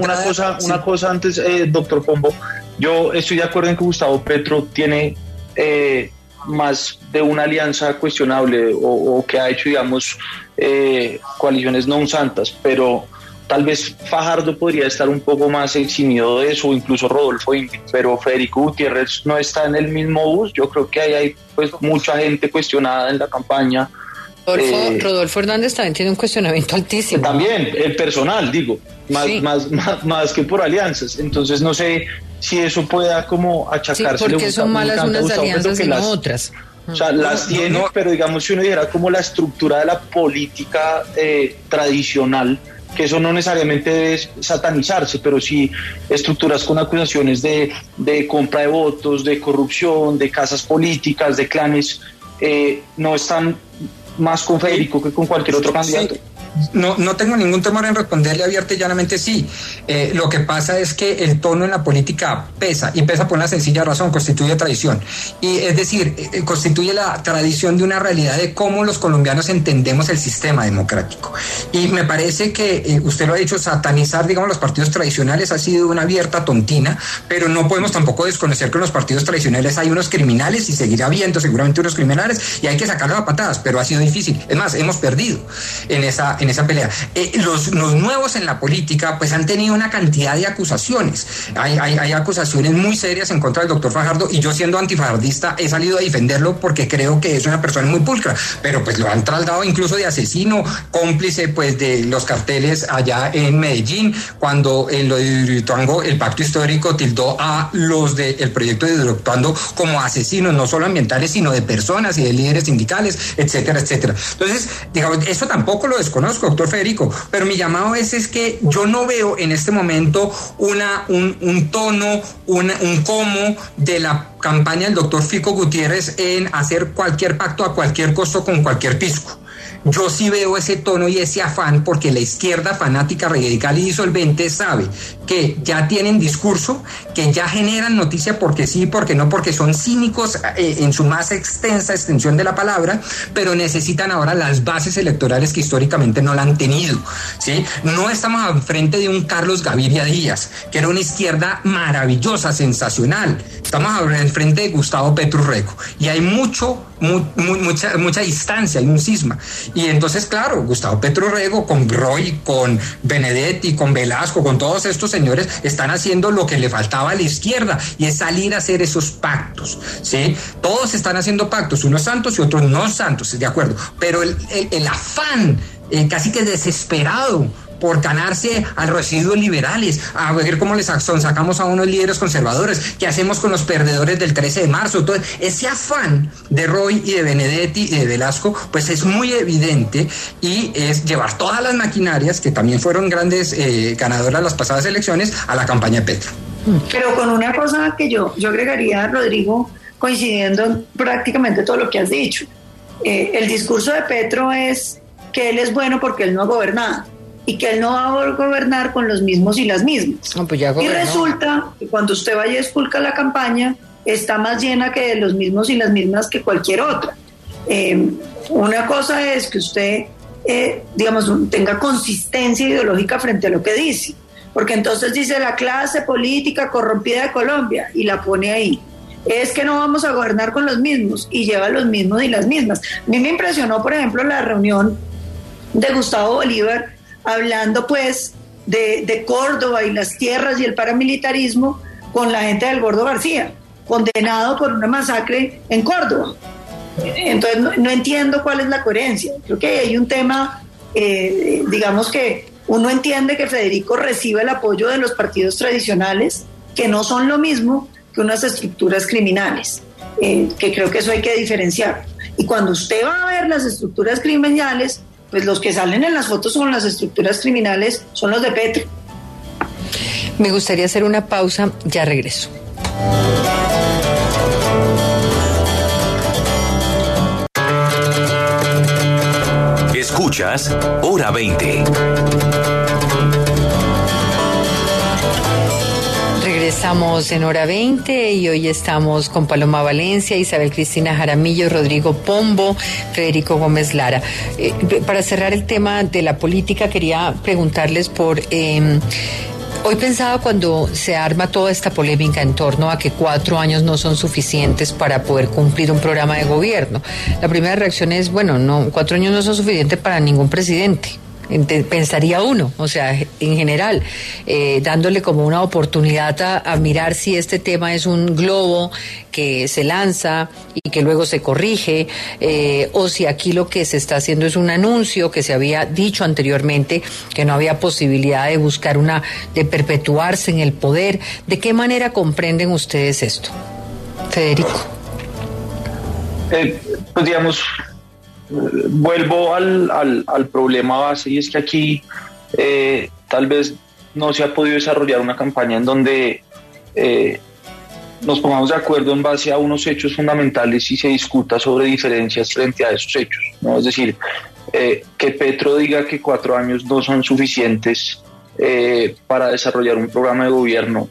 una, cosa, una cosa antes, eh, doctor Pombo. Yo estoy de acuerdo en que Gustavo Petro tiene eh, más de una alianza cuestionable o, que ha hecho, digamos, coaliciones no santas, pero Tal vez Fajardo podría estar un poco más eximido de eso, incluso Rodolfo pero Federico Gutiérrez no está en el mismo bus. Yo creo que ahí hay pues mucha gente cuestionada en la campaña. Rodolfo, eh, Hernández también tiene un cuestionamiento altísimo. También, el personal, digo, más, más, más, que por alianzas. Entonces no sé si eso pueda como achacarse. Sí, porque son malas unas alianzas y no otras. O sea, las tiene, pero digamos si uno dijera como la estructura de la política eh, tradicional, que eso no necesariamente debe satanizarse, pero sí estructuras con acusaciones de, compra de votos, de corrupción, de casas políticas, de clanes, eh, no están más con Federico que con cualquier otro candidato. No, no tengo ningún temor en responderle abierto y llanamente sí. Eh, lo que pasa es que el tono en la política pesa y pesa por una sencilla razón, constituye tradición. Y es decir, eh, constituye la tradición de una realidad de cómo los colombianos entendemos el sistema democrático. Y me parece que eh, usted lo ha dicho, satanizar, digamos, los partidos tradicionales ha sido una abierta tontina, pero no podemos tampoco desconocer que en los partidos tradicionales hay unos criminales y seguirá habiendo seguramente unos criminales y hay que sacarlos a patadas, pero ha sido difícil. Es más, hemos perdido en esa esa pelea. Eh, los, nuevos en la política pues han tenido una cantidad de acusaciones. Hay, acusaciones muy serias en contra del doctor Fajardo y yo siendo antifajardista he salido a defenderlo porque creo que es una persona muy pulcra, pero pues lo han trasladado incluso de asesino, cómplice pues de los carteles allá en Medellín, cuando en lo de Hidroituango el pacto histórico tildó a los del proyecto de Hidroituango como asesinos, no solo ambientales, sino de personas y de líderes sindicales, etcétera, etcétera. Entonces, digamos, eso tampoco lo desconozco doctor Federico, pero mi llamado es, es que yo no veo en este momento una, un, tono, un cómo de la campaña del doctor Fico Gutiérrez en hacer cualquier pacto a cualquier costo con cualquier pisco. Yo sí veo ese tono y ese afán porque la izquierda fanática, radical y disolvente sabe que ya tienen discurso, que ya generan noticia porque sí, porque no, porque son cínicos eh, en su más extensa extensión de la palabra, pero necesitan ahora las bases electorales que históricamente no la han tenido. ¿sí? No estamos frente de un Carlos Gaviria Díaz, que era una izquierda maravillosa, sensacional. Estamos frente de Gustavo Petrurreco y hay mucho mucha, distancia, hay un cisma. Y entonces, claro, Gustavo Petrorrego con Roy, con Benedetti, con Velasco, con todos estos señores, están haciendo lo que le faltaba a la izquierda y es salir a hacer esos pactos. ¿sí? Todos están haciendo pactos, unos santos y otros no santos, de acuerdo. Pero el, el, afán eh, casi que desesperado por ganarse a residuos liberales, a ver cómo les sacamos a unos líderes conservadores, qué hacemos con los perdedores del 13 de marzo. Todo ese afán de Roy y de Benedetti y de Velasco, pues es muy evidente y es llevar todas las maquinarias, que también fueron grandes eh, ganadoras las pasadas elecciones, a la campaña de Petro. Pero con una cosa que yo, yo agregaría, Rodrigo, coincidiendo en prácticamente todo lo que has dicho. Eh, el discurso de Petro es que él es bueno porque él no ha gobernado y que él no va a gobernar con los mismos y las mismas. Pues y resulta que cuando usted vaya a esculcar la campaña, está más llena que de los mismos y las mismas que cualquier otra. Eh, una cosa es que usted eh, digamos, tenga consistencia ideológica frente a lo que dice. Porque entonces dice la clase política corrompida de Colombia y la pone ahí. Es que no vamos a gobernar con los mismos y lleva los mismos y las mismas. A mí me impresionó, por ejemplo, la reunión de Gustavo Bolívar hablando pues de, de Córdoba y las tierras y el paramilitarismo con la gente del Gordo García, condenado por una masacre en Córdoba. Entonces no, entiendo cuál es la coherencia. Creo que hay un tema, eh, digamos que uno entiende que Federico recibe el apoyo de los partidos tradicionales, que no son lo mismo que unas estructuras criminales, eh, que creo que eso hay que diferenciar. Y cuando usted va a ver las estructuras criminales, pues los que salen en las fotos con las estructuras criminales son los de Petro. Me gustaría hacer una pausa, ya regreso. Escuchas Hora 20. Regresamos en hora 20 y hoy estamos con Paloma Valencia, Isabel Cristina Jaramillo, Rodrigo Pombo, Federico Gómez Lara. Eh, para cerrar el tema de la política, quería preguntarles por... Eh, Hoy pensaba cuando se arma toda esta polémica en torno a que cuatro años no son suficientes para poder cumplir un programa de gobierno. La primera reacción es, bueno, no, cuatro años no son suficientes para ningún presidente pensaría uno, o sea, en general, eh, dándole como una oportunidad a, mirar si este tema es un globo que se lanza y que luego se corrige, eh, o si aquí lo que se está haciendo es un anuncio que se había dicho anteriormente que no había posibilidad de buscar una, de perpetuarse en el poder. ¿De qué manera comprenden ustedes esto? Federico. Eh, pues vuelvo al, al, problema base y es que aquí eh, tal vez no se ha podido desarrollar una campaña en donde eh, nos pongamos de acuerdo en base a unos hechos fundamentales y se discuta sobre diferencias frente a esos hechos. ¿no? Es decir, eh, que Petro diga que cuatro años no son suficientes para desarrollar un programa de gobierno,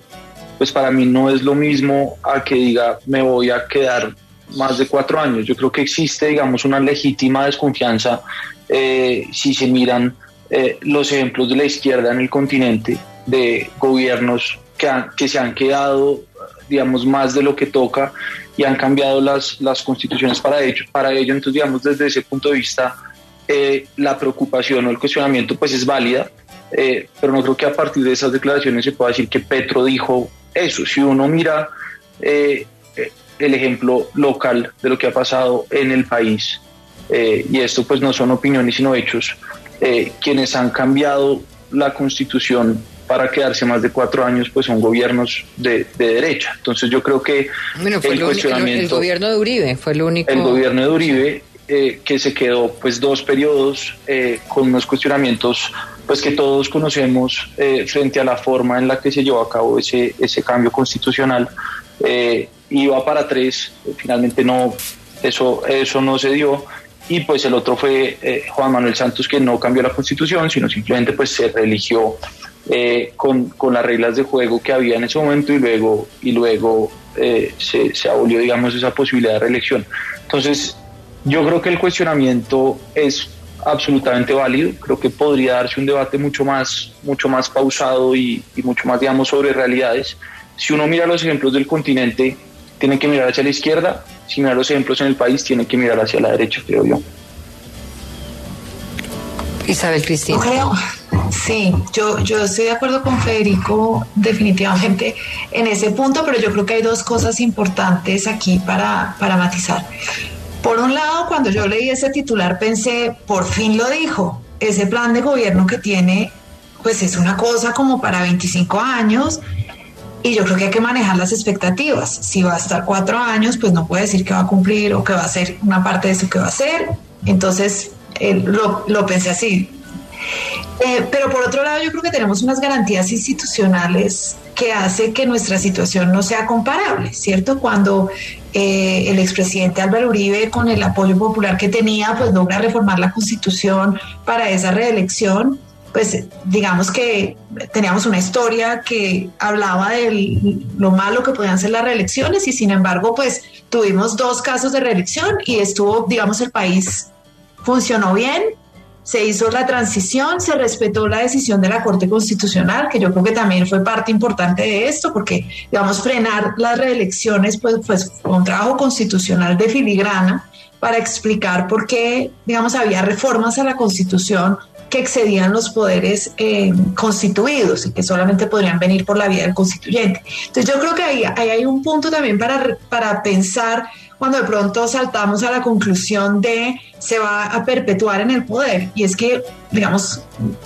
pues para mí no es lo mismo a que diga me voy a quedar más de cuatro años. Yo creo que existe, digamos, una legítima desconfianza eh, si se miran eh, los ejemplos de la izquierda en el continente, de gobiernos que, que se han quedado, digamos, más de lo que toca y han cambiado las, las constituciones para ello. Para ello, entonces, digamos, desde ese punto de vista, eh, la preocupación o el cuestionamiento pues es válida, pero no creo que a partir de esas declaraciones se pueda decir que Petro dijo eso. Si uno mira el ejemplo local de lo que ha pasado en el país. Eh, y esto pues no son opiniones sino hechos. Eh, quienes han cambiado la constitución para quedarse más de cuatro años pues son gobiernos de, derecha. Entonces yo creo que el, cuestionamiento, el, gobierno de Uribe fue el único... El gobierno de Uribe eh, que se quedó pues dos periodos con unos cuestionamientos pues que todos conocemos frente a la forma en la que se llevó a cabo ese, ese cambio constitucional iba para tres, finalmente no, eso, eso no se dio. Y pues el otro fue eh, Juan Manuel Santos, que no cambió la constitución, sino simplemente pues se reeligió eh, con, con, las reglas de juego que había en ese momento y luego, y luego eh, se, se abolió, digamos, esa posibilidad de reelección. Entonces, yo creo que el cuestionamiento es absolutamente válido. Creo que podría darse un debate mucho más, mucho más pausado y, y, mucho más, digamos, sobre realidades. Si uno mira los ejemplos del continente, tiene que mirar hacia la izquierda, si mira los ejemplos en el país, tiene que mirar hacia la derecha, creo yo. Isabel Cristina. Creo, sí, yo, yo estoy de acuerdo con Federico definitivamente en ese punto, pero yo creo que hay dos cosas importantes aquí para, para matizar. Por un lado, cuando yo leí ese titular pensé, por fin lo dijo, ese plan de gobierno que tiene, pues es una cosa como para 25 años y yo creo que hay que manejar las expectativas. Si va a estar cuatro años, pues no puede decir que va a cumplir o que va a ser una parte de eso que va a hacer. Entonces, eh, lo, lo, pensé así. Eh, pero por otro lado, yo creo que tenemos unas garantías institucionales que hace que nuestra situación no sea comparable, ¿cierto? Cuando eh, el expresidente Álvaro Uribe, con el apoyo popular que tenía, pues logra reformar la constitución para esa reelección, pues digamos que teníamos una historia que hablaba de lo malo que podían ser las reelecciones y sin embargo pues tuvimos dos casos de reelección y estuvo, digamos, el país funcionó bien se hizo la transición, se respetó la decisión de la Corte Constitucional, que yo creo que también fue parte importante de esto, porque, digamos, frenar las reelecciones, pues, pues un trabajo constitucional de filigrana para explicar por qué, digamos, había reformas a la Constitución que excedían los poderes eh, constituidos y que solamente podrían venir por la vía del constituyente. Entonces yo creo que ahí, hay un punto también para, para pensar cuando de pronto saltamos a la conclusión de se va a perpetuar en el poder. Y es que, digamos,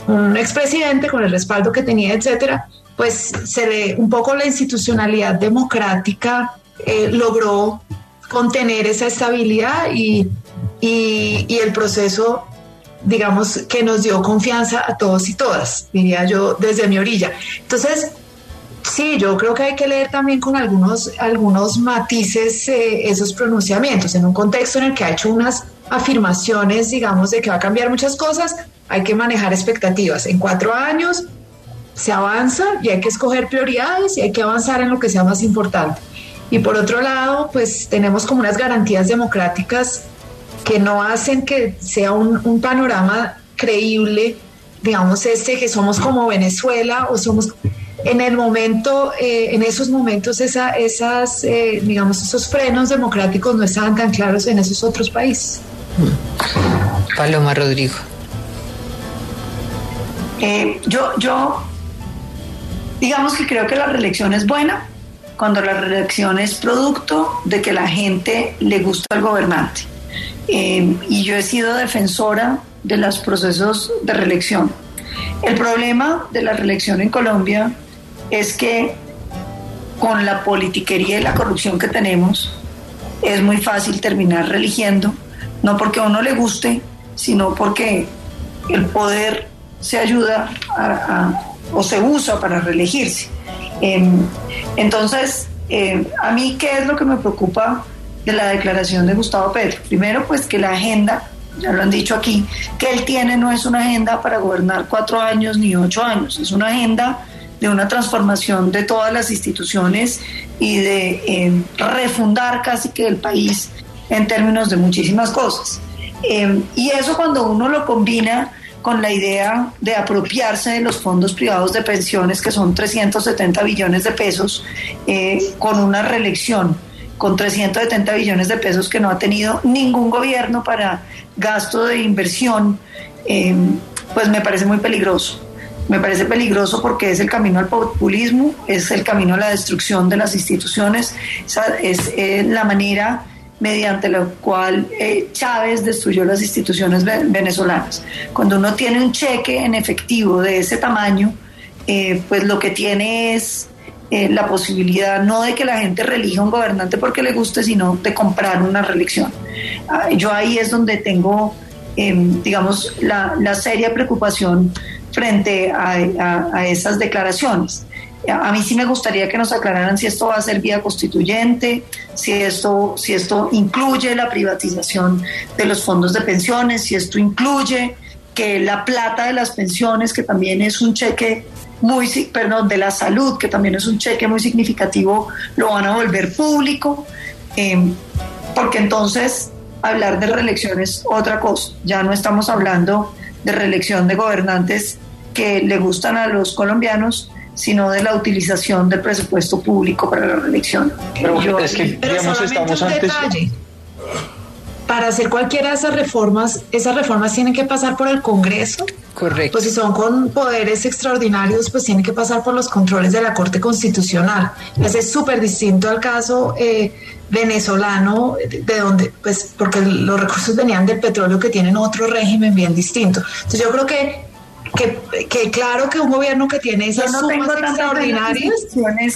un expresidente con el respaldo que tenía, etcétera, pues se ve un poco la institucionalidad democrática eh, logró contener esa estabilidad y, y el proceso digamos, que nos dio confianza a todos y todas, diría yo, desde mi orilla. Entonces, Sí, yo creo que hay que leer también con algunos, algunos matices eh, esos pronunciamientos. En un contexto en el que ha hecho unas afirmaciones, digamos, de que va a cambiar muchas cosas, hay que manejar expectativas. En cuatro años se avanza y hay que escoger prioridades y hay que avanzar en lo que sea más importante. Y por otro lado, pues tenemos como unas garantías democráticas que no hacen que sea un, un panorama creíble, digamos, este que somos como Venezuela o somos en el momento, eh, en esos momentos, esa, esas, eh, digamos, esos frenos democráticos no estaban tan claros en esos otros países. Paloma Rodrigo. Eh, yo, yo, digamos que creo que la reelección es buena cuando la reelección es producto de que la gente le gusta al gobernante. Y yo he sido defensora de los procesos de reelección. El problema de la reelección en Colombia es que con la politiquería y la corrupción que tenemos, es muy fácil terminar religiendo, no porque a uno le guste, sino porque el poder se ayuda o se usa para reelegirse. Em, entonces, em, a mí, ¿qué es lo que me preocupa de la declaración de Gustavo Petro? Primero, pues que la agenda, ya lo han dicho aquí, que él tiene no es una agenda para gobernar cuatro años ni ocho años, es una agenda de una transformación de todas las instituciones y de eh, refundar casi que el país en términos de muchísimas cosas. Eh, y eso cuando uno lo combina con la idea de apropiarse de los fondos privados de pensiones, que son 370 billones de pesos, eh, con una reelección, con 370 billones de pesos que no ha tenido ningún gobierno para gasto de inversión, pues me parece muy peligroso. Me parece peligroso porque es el camino al populismo, es el camino a la destrucción de las instituciones, es eh, la manera mediante la cual eh, Chávez destruyó las instituciones venezolanas. Cuando uno tiene un cheque en efectivo de ese tamaño, eh, pues lo que tiene es la posibilidad no de que la gente relija un gobernante porque le guste, sino de comprar una reelección. Ah, yo ahí es donde tengo, em, digamos, la, la seria preocupación frente a, esas declaraciones. A mí sí me gustaría que nos aclararan si esto va a ser vía constituyente, si esto, si esto incluye la privatización de los fondos de pensiones, si esto incluye que la plata de las pensiones, que también es un cheque muy, perdón, de la salud, que también es un cheque muy significativo, lo van a volver público, em, porque entonces hablar de reelección es otra cosa, ya no estamos hablando de reelección de gobernantes que le gustan a los colombianos, sino de la utilización del presupuesto público para la reelección. Pero es que, digamos, estamos antes... Para hacer cualquiera de esas reformas, esas reformas tienen que pasar por el Congreso. Correcto. Pues si son con poderes extraordinarios, pues tienen que pasar por los controles de la Corte Constitucional. Ese es súper distinto al caso eh, venezolano, de donde, pues, porque los recursos venían del petróleo que tienen otro régimen bien distinto. Entonces yo creo que que, claro que un gobierno que tiene esas no sumas extraordinarias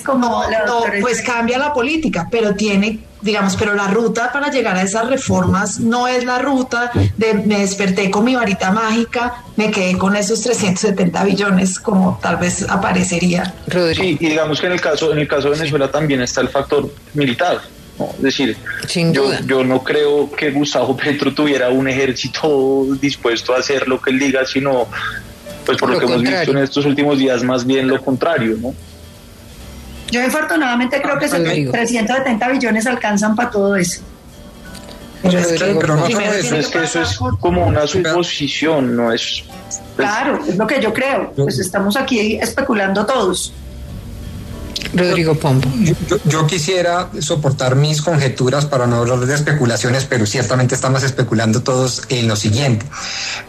como no, pues cambia la política, pero tiene digamos, pero la ruta para llegar a esas reformas no es la ruta de me desperté con mi varita mágica, me quedé con esos 370 billones como tal vez aparecería. Sí, y digamos que en el caso en el caso de Venezuela también está el factor militar. Es decir, yo, yo, no creo que Gustavo Petro tuviera un ejército dispuesto a hacer lo que él diga, sino, pues por lo, que hemos visto en estos últimos días, más bien lo contrario, ¿no? Yo afortunadamente creo que esos 370 billones alcanzan para todo eso. Pero es, que eso es como una suposición, no es... Pues, claro, es lo que yo creo. Pues estamos aquí especulando todos. Rodrigo Pombo. Yo, quisiera soportar mis conjeturas para no hablar de especulaciones, pero ciertamente estamos especulando todos en lo siguiente.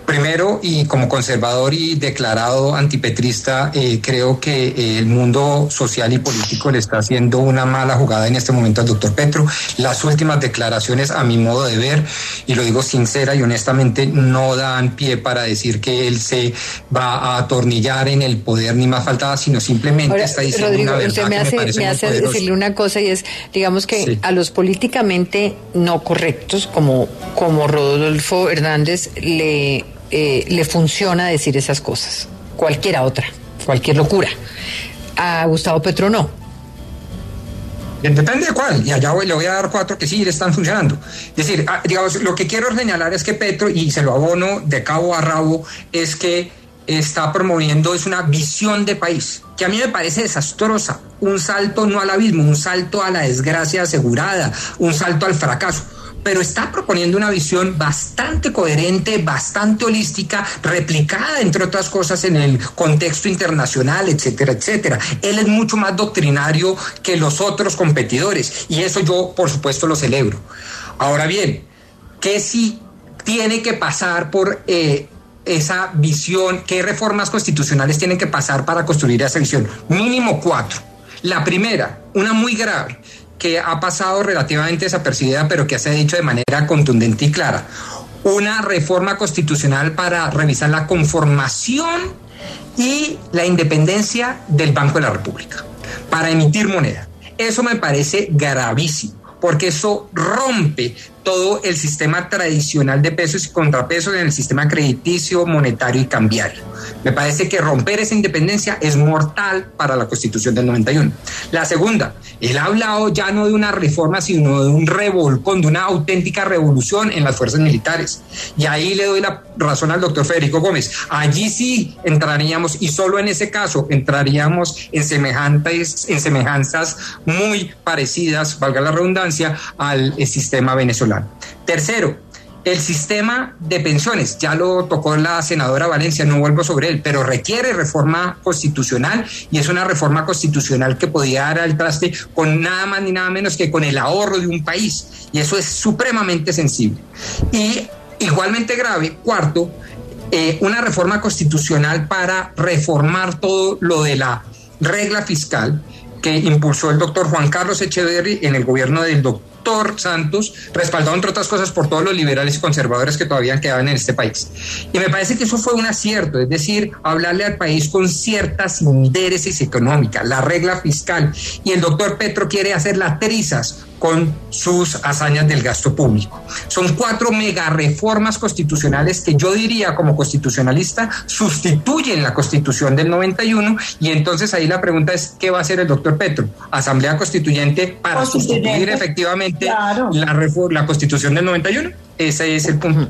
Primero, y como conservador y declarado antipetrista, eh, creo que el mundo social y político le está haciendo una mala jugada en este momento al doctor Petro. Las últimas declaraciones, a mi modo de ver, y lo digo sincera y honestamente, no dan pie para decir que él se va a atornillar en el poder, ni más faltaba, sino simplemente está diciendo una verdad me hace, decirle una cosa y es, digamos que a los políticamente no correctos, como, como Rodolfo Hernández, le, eh, le funciona decir esas cosas. Cualquiera otra, cualquier locura. A Gustavo Petro no. Depende de cuál, y allá le voy a dar cuatro que sí le están funcionando. Es decir, ah, digamos, lo que quiero señalar es que Petro, y se lo abono de cabo a rabo, es que está promoviendo es una visión de país que a mí me parece desastrosa, un salto no al abismo, un salto a la desgracia asegurada, un salto al fracaso pero está proponiendo una visión bastante coherente, bastante holística, replicada, entre otras cosas, en el contexto internacional, etcétera, etcétera. Él es mucho más doctrinario que los otros competidores y eso yo, por supuesto, lo celebro. Ahora bien, ¿qué sí tiene que pasar por eh, esa visión, qué reformas constitucionales tienen que pasar para construir esa visión. Mínimo cuatro. La primera, una muy grave, que ha pasado relativamente desapercibida, pero que se ha dicho de manera contundente y clara. Una reforma constitucional para revisar la conformación y la independencia del Banco de la República, para emitir moneda. Eso me parece gravísimo porque eso rompe todo el sistema tradicional de pesos y contrapesos en el sistema crediticio, monetario y cambiario. Me parece que romper esa independencia es mortal para la Constitución del 91. La segunda, él ha hablado ya no de una reforma, sino de un revolcón, de una auténtica revolución en las fuerzas militares. Y ahí le doy la razón al doctor Federico Gómez. Allí sí entraríamos, y solo en ese caso entraríamos en semejantes, en semejanzas muy parecidas, valga la redundancia, al sistema venezolano. Tercero, el sistema de pensiones, ya lo tocó la senadora Valencia, no vuelvo sobre él, pero requiere reforma constitucional y es una reforma constitucional que podía dar al traste con nada más ni nada menos que con el ahorro de un país y eso es supremamente sensible. Y igualmente grave, cuarto, eh, una reforma constitucional para reformar todo lo de la regla fiscal que impulsó el doctor Juan Carlos Echeverry en el gobierno del doctor Santos, respaldado entre otras cosas por todos los liberales y conservadores que todavía quedaban en este país. Y me parece que eso fue un acierto, es decir, hablarle al país con ciertas intereses económicas, la regla fiscal. Y el doctor Petro quiere hacer las trizas con sus hazañas del gasto público. Son cuatro mega reformas constitucionales que yo diría como constitucionalista sustituyen la constitución del 91 y entonces ahí la pregunta es, ¿qué va a hacer el doctor Petro? Asamblea Constituyente para sustituir efectivamente la, la constitución del 91. Ese es el punto.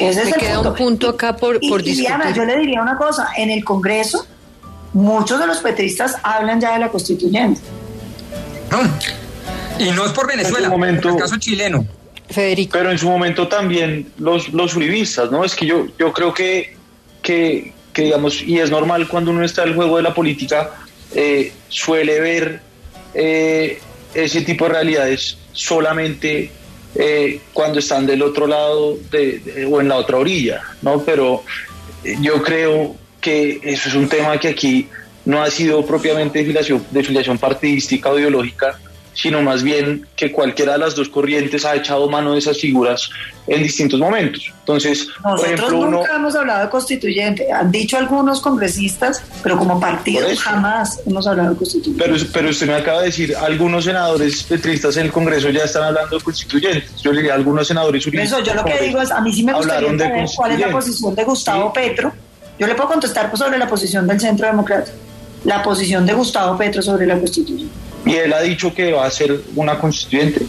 Ese es el queda punto. un punto acá por, por y, Diana, yo le diría una cosa, en el Congreso muchos de los petristas hablan ya de la constituyente. No. Y no es por Venezuela, momento, el caso chileno. Federico. Pero en su momento también los, los uribistas, ¿no? Es que yo, yo creo que, que, digamos, y es normal cuando uno está en el juego de la política, eh, suele ver eh, ese tipo de realidades solamente eh, cuando están del otro lado de, o en la otra orilla, ¿no? Pero yo creo que eso es un tema que aquí no ha sido propiamente de de filiación partidística o ideológica, sino más bien que cualquiera de las dos corrientes ha echado mano de esas figuras en distintos momentos. Entonces, Nosotros por ejemplo, nunca hemos hablado de constituyente, han dicho algunos congresistas, pero como partido jamás hemos hablado de constituyente. Pero, pero usted me acaba de decir, algunos senadores petristas en el Congreso ya están hablando de constituyentes. Yo le diría, algunos senadores Eso, yo lo que digo es, a mí sí me gustaría saber cuál es la posición de Gustavo Petro. Yo le puedo contestar pues, sobre la posición del Centro Democrático, la posición de Gustavo Petro sobre la Constitución. Y él ha dicho que va a ser una constituyente.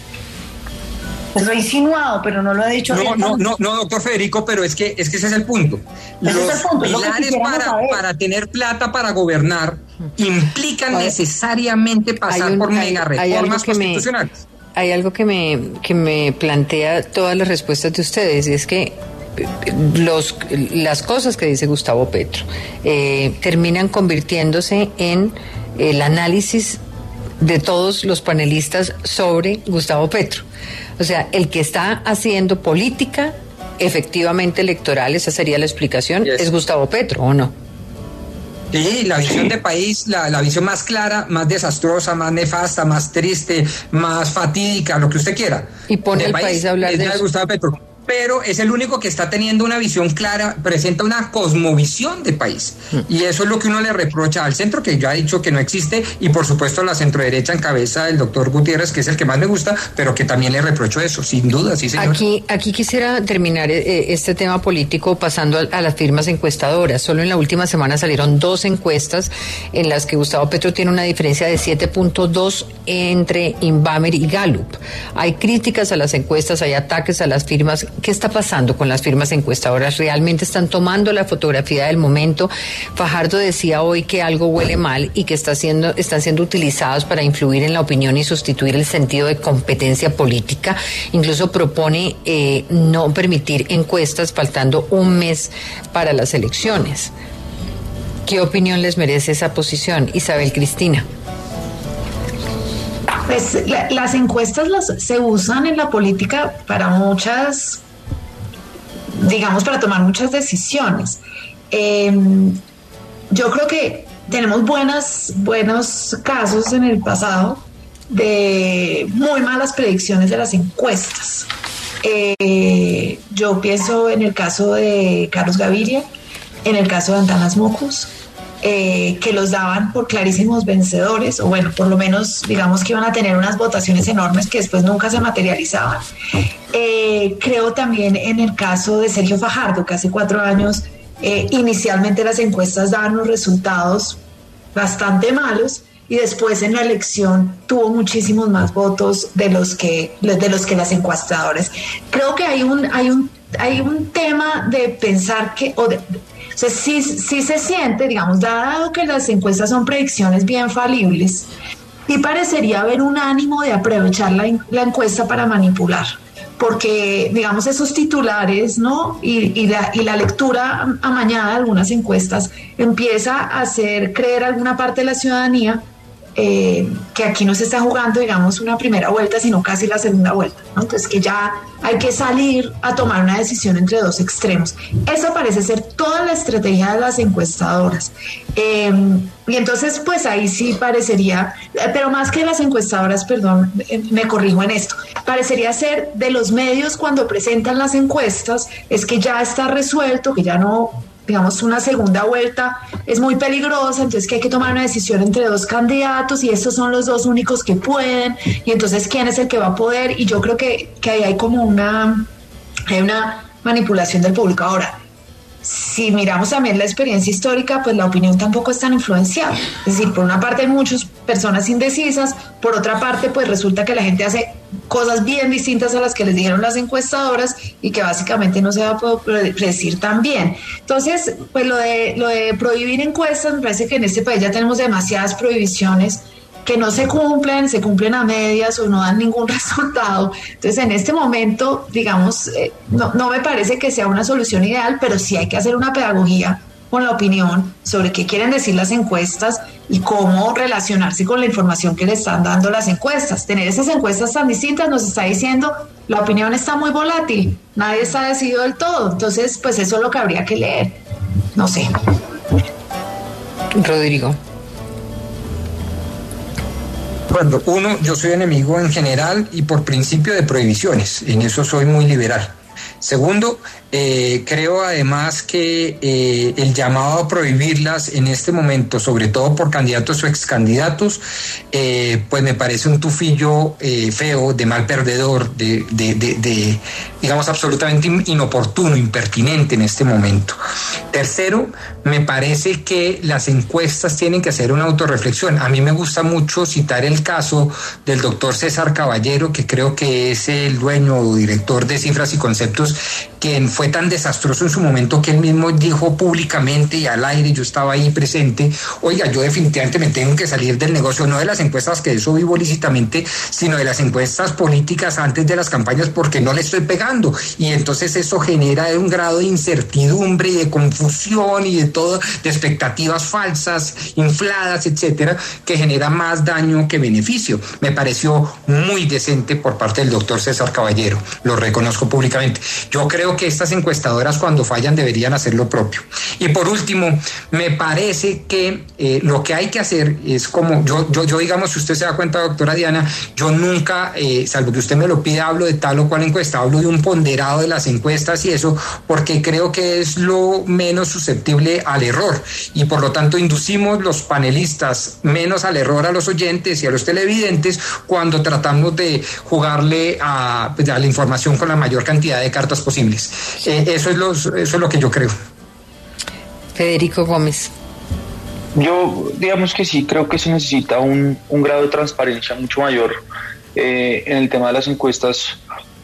Pues lo ha insinuado, pero no lo ha dicho. No, no, no, no, doctor Federico, pero es que, es que ese es el punto. Los pilares para, para, tener plata para gobernar implican necesariamente pasar por mega reformas constitucionales. hay algo que me, que me plantea todas las respuestas de ustedes, y es que los, las cosas que dice Gustavo Petro eh, terminan convirtiéndose en el análisis de todos los panelistas sobre Gustavo Petro. O sea, el que está haciendo política efectivamente electoral, esa sería la explicación, es Gustavo Petro, ¿o no? Sí, la visión de país, la, la, visión más clara, más desastrosa, más nefasta, más triste, más fatídica, lo que usted quiera. Y pone el país, a hablar de, de Gustavo Petro pero es el único que está teniendo una visión clara, presenta una cosmovisión de país. Mm. Y eso es lo que uno le reprocha al centro, que ya ha dicho que no existe, y por supuesto a la centroderecha en cabeza del doctor Gutiérrez, que es el que más me gusta, pero que también le reprocho eso, sin duda, sí, señor. Aquí, aquí quisiera terminar eh, este tema político pasando a, las firmas encuestadoras. Solo en la última semana salieron dos encuestas en las que Gustavo Petro tiene una diferencia de 7.2 entre Inbamer y Gallup. Hay críticas a las encuestas, hay ataques a las firmas ¿Qué está pasando con las firmas encuestadoras? ¿Realmente están tomando la fotografía del momento? Fajardo decía hoy que algo huele mal y que está siendo, están siendo utilizados para influir en la opinión y sustituir el sentido de competencia política. Incluso propone eh, no permitir encuestas faltando un mes para las elecciones. ¿Qué opinión les merece esa posición, Isabel Cristina? Pues las encuestas las, se usan en la política para muchas digamos, para tomar muchas decisiones. Em, yo creo que tenemos buenas, buenos casos en el pasado de muy malas predicciones de las encuestas. Eh, yo pienso en el caso de Carlos Gaviria, en el caso de Antanas Mocus, eh, que los daban por clarísimos vencedores, o bueno, por lo menos digamos que iban a tener unas votaciones enormes que después nunca se materializaban. Eh, creo también en el caso de Sergio Fajardo, que hace cuatro años eh, inicialmente las encuestas daban unos resultados bastante malos y después en la elección tuvo muchísimos más votos de los que de los que las encuestadoras. Creo que hay un hay un hay un tema de pensar que o de, sea, sí, se siente, digamos, dado que las encuestas son predicciones bien falibles, y parecería haber un ánimo de aprovechar la, encuesta para manipular porque, digamos, esos titulares, ¿no? Y, la, y, la, lectura amañada de algunas encuestas empieza a hacer creer a alguna parte de la ciudadanía eh, que aquí no se está jugando, digamos, una primera vuelta, sino casi la segunda vuelta. Entonces, que ya hay que salir a tomar una decisión entre dos extremos. Esa parece ser toda la estrategia de las encuestadoras. Eh, y entonces, pues ahí sí parecería, pero más que las encuestadoras, perdón, eh, me corrijo en esto, parecería ser de los medios cuando presentan las encuestas, es que ya está resuelto, que ya no digamos, una segunda vuelta es muy peligrosa, entonces que hay que tomar una decisión entre dos candidatos y estos son los dos únicos que pueden, y entonces quién es el que va a poder, y yo creo que, que ahí hay como una, hay una manipulación del público. Ahora, si miramos también la experiencia histórica, pues la opinión tampoco es tan influenciada. Es decir, por una parte hay muchas personas indecisas, por otra parte pues resulta que la gente hace cosas bien distintas a las que les dijeron las encuestadoras y que básicamente no se va a poder predecir tan bien. Entonces, pues lo de, lo de prohibir encuestas, me parece que en este país ya tenemos demasiadas prohibiciones que no se cumplen, se cumplen a medias o no dan ningún resultado. Entonces, en este momento, digamos, eh, no, no me parece que sea una solución ideal, pero sí hay que hacer una pedagogía con la opinión sobre qué quieren decir las encuestas y cómo relacionarse con la información que le están dando las encuestas. Tener esas encuestas tan distintas nos está diciendo la opinión está muy volátil, nadie está decidido del todo. Entonces, pues eso es lo que habría que leer. No sé. Rodrigo. Bueno, uno, yo soy enemigo en general y por principio de prohibiciones, en eso soy muy liberal. Segundo, eh, creo además que eh, el llamado a prohibirlas en este momento, sobre todo por candidatos o excandidatos, eh, pues me parece un tufillo feo, de mal perdedor, de, de, digamos, absolutamente inoportuno, impertinente en este momento. Tercero, me parece que las encuestas tienen que hacer una autorreflexión. A mí me gusta mucho citar el caso del doctor César Caballero, que creo que es el dueño o director de Cifras y Conceptos que fue tan desastroso en su momento que él mismo dijo públicamente y al aire, yo estaba ahí presente, oiga, yo definitivamente me tengo que salir del negocio, no de las encuestas, que eso vivo lícitamente, sino de las encuestas políticas antes de las campañas porque no le estoy pegando. Y entonces eso genera un grado de incertidumbre y de confusión y de todo, de expectativas falsas, infladas, etcétera, que genera más daño que beneficio. Me pareció muy decente por parte del doctor César Caballero, lo reconozco públicamente. Yo creo que estas encuestadoras cuando fallan deberían hacer lo propio. Y por último, me parece que eh, lo que hay que hacer es como, yo, yo, yo digamos, si usted se da cuenta, doctora Diana, yo nunca, eh, salvo que usted me lo pida, hablo de tal o cual encuesta, hablo de un ponderado de las encuestas y eso, porque creo que es lo menos susceptible al error. Y por lo tanto inducimos los panelistas menos al error a los oyentes y a los televidentes cuando tratamos de jugarle a, pues, a la información con la mayor cantidad de cartas posibles. Eh, eso, es los, eso es lo que yo creo. Federico Gómez. Yo, digamos que sí, creo que se necesita un, un grado de transparencia mucho mayor eh, en el tema de las encuestas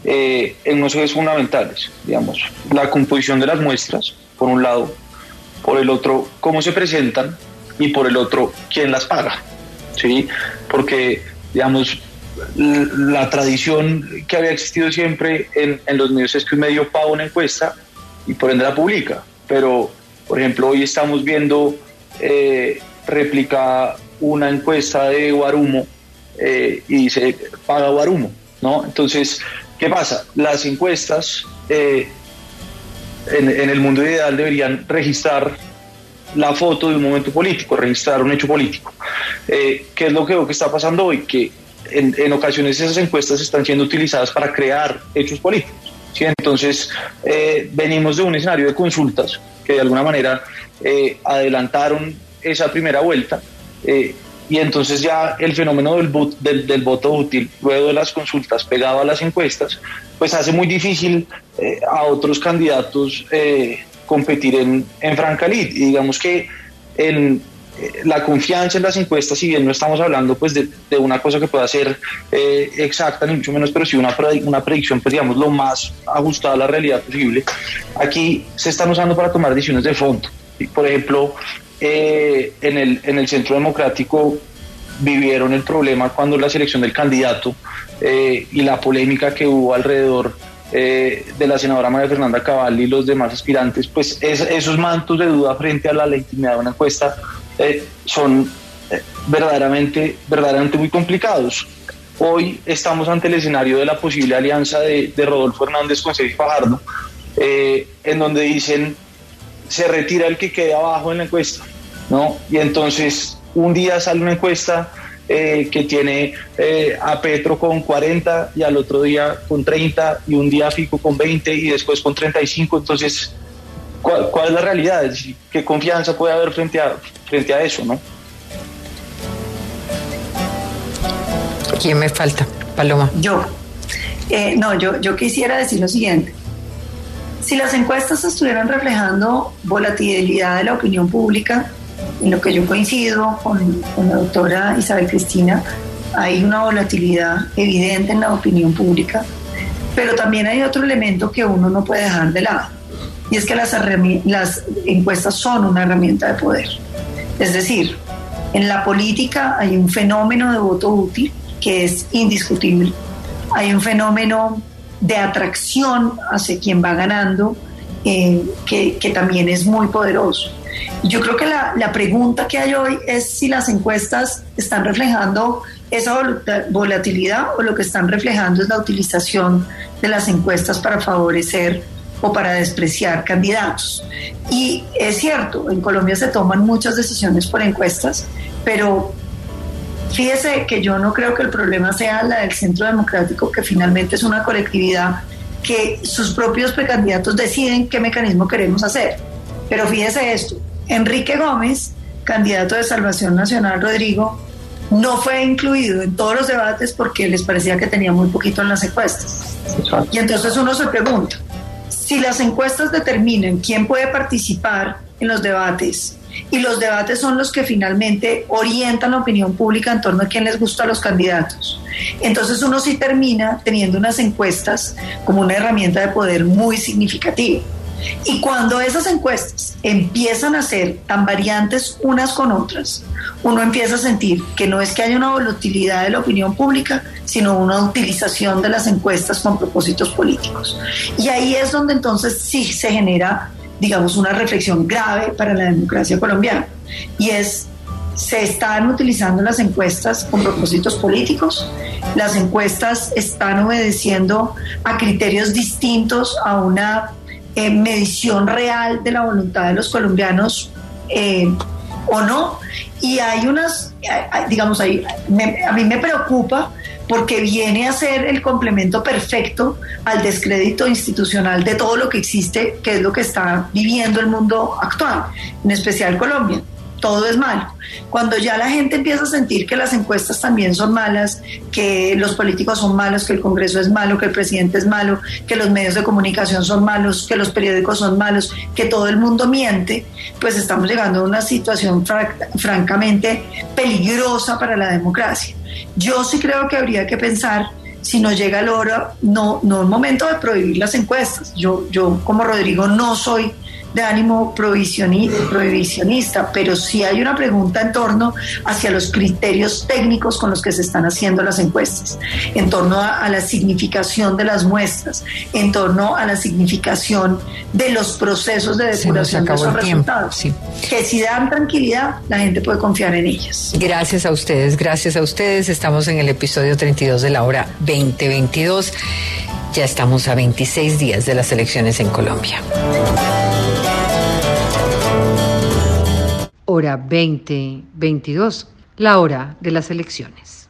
eh, en unos ejes fundamentales, digamos, la composición de las muestras, por un lado, por el otro, cómo se presentan y por el otro, quién las paga, ¿sí? Porque, digamos, la tradición que había existido siempre en, los medios es que un medio paga una encuesta y por ende la publica, pero, por ejemplo, hoy estamos viendo eh, replica una encuesta de Guarumo eh, y dice paga Guarumo, ¿no? Entonces, ¿qué pasa? Las encuestas eh, en, el mundo ideal deberían registrar la foto de un momento político, registrar un hecho político. Eh, ¿Qué es lo que que está pasando hoy? Que en, en, ocasiones esas encuestas están siendo utilizadas para crear hechos políticos. ¿sí? Entonces, eh, venimos de un escenario de consultas que de alguna manera eh, adelantaron esa primera vuelta eh, y entonces ya el fenómeno del, del, del, voto útil luego de las consultas pegado a las encuestas pues hace muy difícil eh, a otros candidatos competir en, en Francalid y digamos que en, la confianza en las encuestas, si bien no estamos hablando pues de, una cosa que pueda ser eh, exacta ni mucho menos, pero sí una, una predicción, pues digamos, lo más ajustada a la realidad posible, aquí se están usando para tomar decisiones de fondo. Por ejemplo, eh, en, el, en el Centro Democrático vivieron el problema cuando la selección del candidato eh, y la polémica que hubo alrededor eh, de la senadora María Fernanda Cabal y los demás aspirantes, pues es, esos mantos de duda frente a la legitimidad de una encuesta eh, son eh, verdaderamente, verdaderamente muy complicados. Hoy estamos ante el escenario de la posible alianza de, de Rodolfo Hernández con Sergio Fajardo, eh, en donde dicen se retira el que quede abajo en la encuesta, ¿no? Y entonces un día sale una encuesta eh, que tiene eh, a Petro con 40 y al otro día con 30 y un día Fico con 20 y después con 35, entonces ¿Cuál, ¿cuál, es la realidad? ¿Qué confianza puede haber frente a, frente a eso? ¿no? ¿Quién me falta? Paloma. Yo. Eh, no, yo, yo quisiera decir lo siguiente. Si las encuestas estuvieran reflejando volatilidad de la opinión pública, en lo que yo coincido con, con la doctora Isabel Cristina, hay una volatilidad evidente en la opinión pública, pero también hay otro elemento que uno no puede dejar de lado, y es que las, encuestas son una herramienta de poder. Es decir, en la política hay un fenómeno de voto útil que es indiscutible. Hay un fenómeno de atracción hacia quien va ganando eh, que, que, también es muy poderoso. Yo creo que la, la, pregunta que hay hoy es si las encuestas están reflejando esa volatilidad o lo que están reflejando es la utilización de las encuestas para favorecer o para despreciar candidatos. Y es cierto, en Colombia se toman muchas decisiones por encuestas, pero fíjese que yo no creo que el problema sea la del Centro Democrático, que finalmente es una colectividad que sus propios precandidatos deciden qué mecanismo queremos hacer. Pero fíjese esto, Enrique Gómez, candidato de Salvación Nacional Rodrigo, no fue incluido en todos los debates porque les parecía que tenía muy poquito en las encuestas. Y entonces uno se pregunta, si las encuestas determinan quién puede participar en los debates y los debates son los que finalmente orientan la opinión pública en torno a quién les gusta a los candidatos. Entonces uno sí termina teniendo unas encuestas como una herramienta de poder muy significativa. Y cuando esas encuestas empiezan a ser tan variantes unas con otras, uno empieza a sentir que no es que haya una volatilidad de la opinión pública, sino una utilización de las encuestas con propósitos políticos. Y ahí es donde entonces sí se genera, digamos, una reflexión grave para la democracia colombiana. Y es, se están utilizando las encuestas con propósitos políticos, las encuestas están obedeciendo a criterios distintos a una eh, medición real de la voluntad de los colombianos eh, o no. Y hay unas, digamos, ahí, a mí me preocupa porque viene a ser el complemento perfecto al descrédito institucional de todo lo que existe, que es lo que está viviendo el mundo actual, en especial Colombia todo es malo. Cuando ya la gente empieza a sentir que las encuestas también son malas, que los políticos son malos, que el Congreso es malo, que el presidente es malo, que los medios de comunicación son malos, que los periódicos son malos, que todo el mundo miente, pues estamos llegando a una situación francamente peligrosa para la democracia. Yo sí creo que habría que pensar si no llega el hora, no, no es momento de prohibir las encuestas. Yo, yo como Rodrigo no soy de ánimo prohibicionista, pero sí hay una pregunta en torno hacia los criterios técnicos con los que se están haciendo las encuestas, en torno a, la significación de las muestras, en torno a la significación de los procesos de depuración de esos resultados. Que si dan tranquilidad, la gente puede confiar en ellas. Gracias a ustedes, gracias a ustedes. Estamos en el episodio 32 de la hora 2022. Ya estamos a 26 días de las elecciones en Colombia. Hora 2022, la hora de las elecciones.